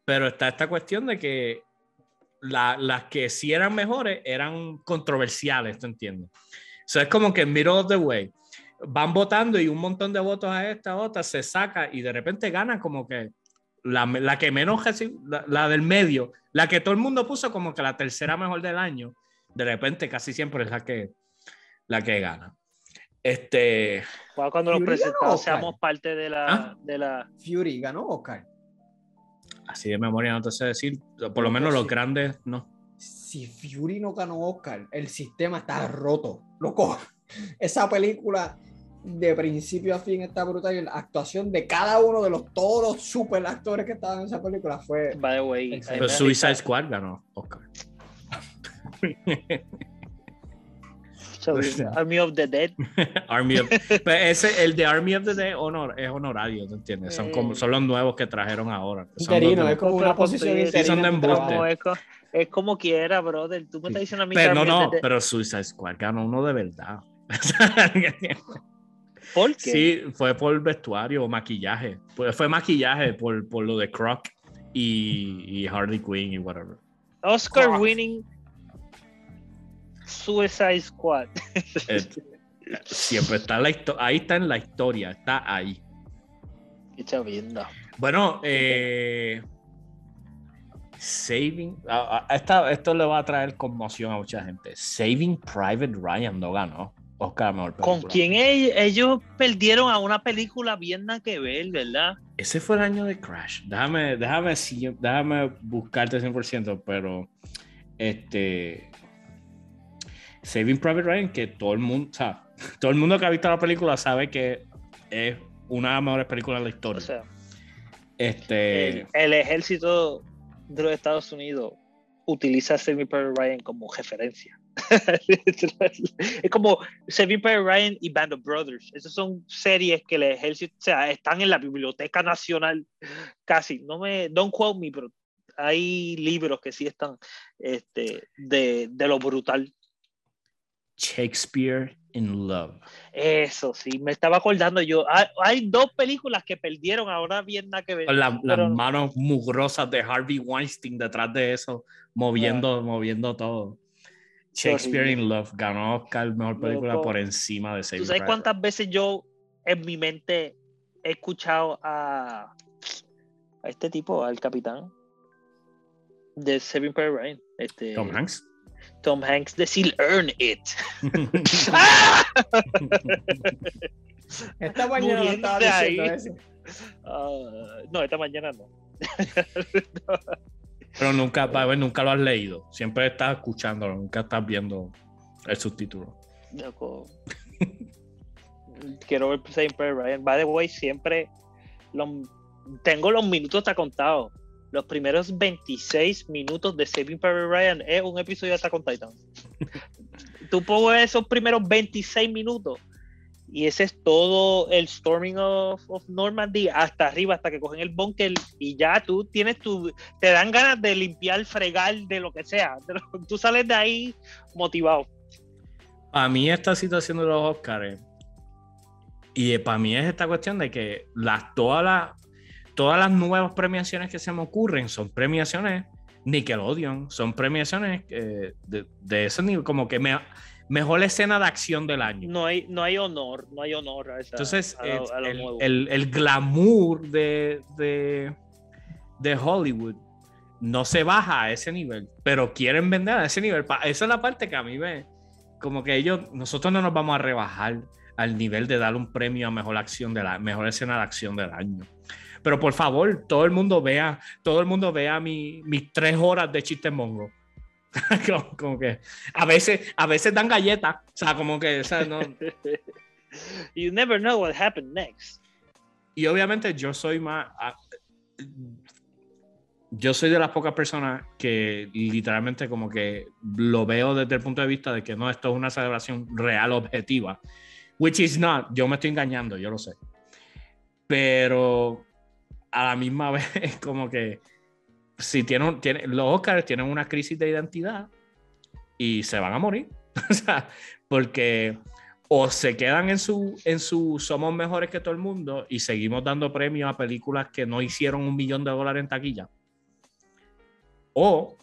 pero está esta cuestión de que las que sí eran mejores eran controversiales, ¿te entiendes? Eso es como que middle of the way. Van votando y un montón de votos a esta, a otra, se saca y de repente gana como que la, la que menos, reci- la, la del medio, la que todo el mundo puso como que la tercera mejor del año, de repente casi siempre es la que, la que gana. Este, Cuando- presentados Oscar. seamos parte de la, ¿Ah? de la. Fury ganó Oscar. así de memoria no te sé decir, por lo No, menos los sí. grandes no. Si Fury no ganó Oscar, el sistema está roto. Loco, esa película de principio a fin está brutal y la actuación de cada uno de los todos los super actores que estaban en esa película fue By the way, Pero Suicide. Squad ganó Oscar. So, Army of the Dead. Army of, pero ese, el de Army of the Dead honor, es honorario, ¿te entiendes? Son, como, Eh. son los nuevos que trajeron ahora. interino, es como una posición sí, interina. son de embuste. es, co- es como quiera, brother. Tú me estás diciendo a mí que Pero no, no, pero Suicide Squad ganó uno de verdad. ¿Por qué? sí, fue por vestuario o maquillaje. Fue, fue maquillaje por, por lo de Croc y, y Harley Quinn y whatever. Oscar Fuck. winning Suicide Squad. Eh, siempre está la ahí está en la historia, está ahí. Qué chavienda. Bueno, eh, Saving, a- a- esta- esto le va a traer conmoción a mucha gente. Saving Private Ryan no ganó Oscar a mejor ¿Con película. e- ellos perdieron a una película bien nada que ver, verdad? Ese fue el año de Crash. Déjame, déjame, déjame buscarte 100%, pero este Saving Private Ryan, que todo el mundo, o sea, todo el mundo que ha visto la película sabe que es una de las mejores películas de la historia. O sea, este, el, el ejército de los Estados Unidos utiliza a Saving Private Ryan como referencia. Es como Saving Private Ryan y Band of Brothers. Esas son series que el ejército, o sea, están en la Biblioteca Nacional casi. No me, don't quote me, pero hay libros que sí están este, de, de lo brutal. Shakespeare in Love. Eso, sí, me estaba acordando yo. Hay, hay dos películas que perdieron ahora bien nada que ver. La- las manos mugrosas de Harvey Weinstein detrás de eso, moviendo, moviendo todo. Shakespeare in Love ganó Oscar mejor película Loco. por encima de ¿Tú Saving sabes Private cuántas veces yo en mi mente he escuchado a, a este tipo, al capitán de Saving Private Ryan, este. Tom Hanks. Tom Hanks decir earn it? Esta mañana no estaba diciendo eso. Ah, no, esta mañana no. Pero nunca, ver, nunca lo has leído. Siempre estás escuchándolo, nunca estás viendo el subtítulo. Loco. Quiero ver Private Ryan. By the way, siempre tengo los minutos hasta contados. Los primeros 26 minutos de Saving Private Ryan es un episodio de Attack on Titan. Tú pones esos primeros 26 minutos y ese es todo el storming of, Normandy hasta arriba, hasta que cogen el bunker y ya tú tienes tu. Te dan ganas de limpiar, fregar, de lo que sea. Lo- tú sales de ahí motivado. Para mí esta situación de los Oscars y para mí es esta cuestión de que las, todas, las, todas las nuevas premiaciones que se me ocurren son premiaciones Nickelodeon, son premiaciones eh, de, de ese nivel, como que me, mejor escena de acción del año. No hay, no hay honor, no hay honor a esa, Entonces, a lo- a lo el, nuevo. el- el glamour de, de, de Hollywood no se baja a ese nivel, pero quieren vender a ese nivel. Esa es la parte que a mí me. Como que ellos, nosotros no nos vamos a rebajar al nivel de dar un premio a mejor acción de la mejor escena de acción del año. Pero por favor, todo el mundo vea, todo el mundo vea mi- mis tres horas de chiste mongo. como, como que a veces, a veces dan galletas. O sea, como que o sea, no, You never know what happened next. Y obviamente yo soy más. Yo soy de las pocas personas que literalmente como que lo veo desde el punto de vista de que no, esto es una celebración real, objetiva. Which is not. Yo me estoy engañando, yo lo sé. Pero a la misma vez es como que si tienen, tienen, los Oscars tienen una crisis de identidad y se van a morir. o sea, porque o se quedan en su, en su somos mejores que todo el mundo y seguimos dando premios a películas que no hicieron un millón de dólares en taquilla. O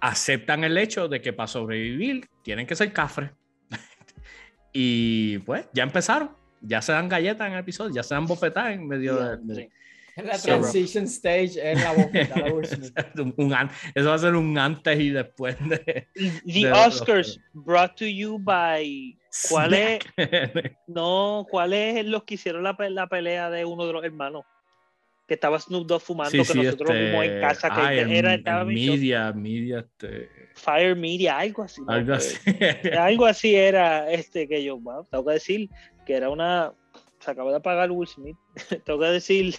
aceptan el hecho de que para sobrevivir tienen que ser cafres. y pues ya empezaron. Ya se dan galletas en el episodio, ya se dan bofetadas en medio de- sí. La transition stage en la bofetada eso va a ser un antes y después de. The Oscars brought to you by. ¿Cuál es? No, ¿cuál es los que hicieron la, la pelea de uno de los hermanos? que estaba Snoop Dogg fumando, que nosotros este... vimos en casa, que Ay, era, estaba media, media, este... Fire Media, algo así. Algo así. algo así era, este, que yo, bueno, tengo que decir que era una, se acaba de apagar Will Smith, tengo que decir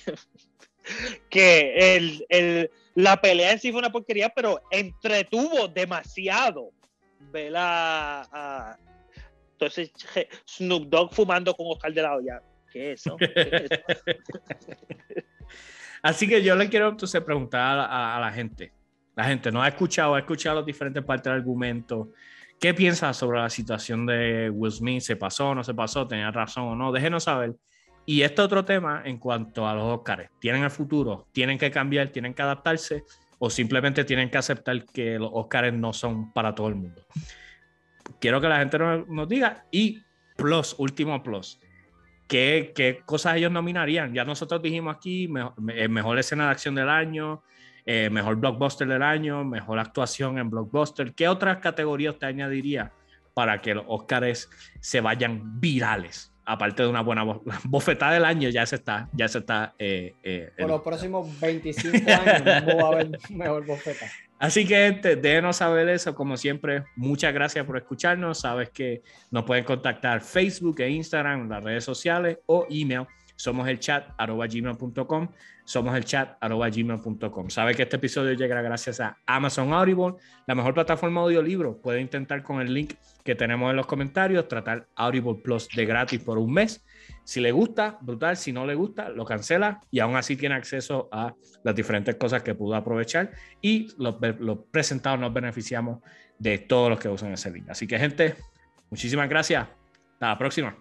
que la pelea en sí fue una porquería, pero entretuvo demasiado ver a, entonces Snoop Dogg fumando con Oscar de la Hoya. Así que yo le quiero entonces preguntar a, la gente. La gente no ha escuchado, ha escuchado las diferentes partes del argumento. ¿Qué piensas sobre la situación de Will Smith? ¿Se pasó, no se pasó? ¿Tenía razón o no? Déjenos saber. Y este otro tema en cuanto a los Oscars. ¿Tienen el futuro? ¿Tienen que cambiar? ¿Tienen que adaptarse? ¿O simplemente tienen que aceptar que los Oscars no son para todo el mundo? Quiero que la gente nos, nos diga. Y plus, último plus. ¿qué, cosas ellos nominarían? Ya nosotros dijimos aquí, mejor, escena de acción del año, eh, mejor blockbuster del año, mejor actuación en blockbuster. ¿Qué otras categorías te añadiría para que los Oscars se vayan virales? Aparte de una buena bofetada del año, ya se está, ya se está. Eh, Por los próximos 25 años no va a haber mejor bofeta. Así que déjenos saber eso, como siempre. Muchas gracias por escucharnos. Sabes que nos pueden contactar Facebook e Instagram, las redes sociales o email. Somos el chat arroba gmail.com. Somos el chat gmail.com. Sabes que este episodio llega gracias a Amazon Audible, la mejor plataforma de audiolibro. Puede intentar con el link que tenemos en los comentarios, tratar Audible Plus de gratis por un mes si le gusta, brutal. Si no le gusta, lo cancela y aún así tiene acceso a las diferentes cosas que pudo aprovechar. Y los, presentados nos beneficiamos de todos los que usan ese link. Así que, gente, muchísimas gracias. Hasta la próxima.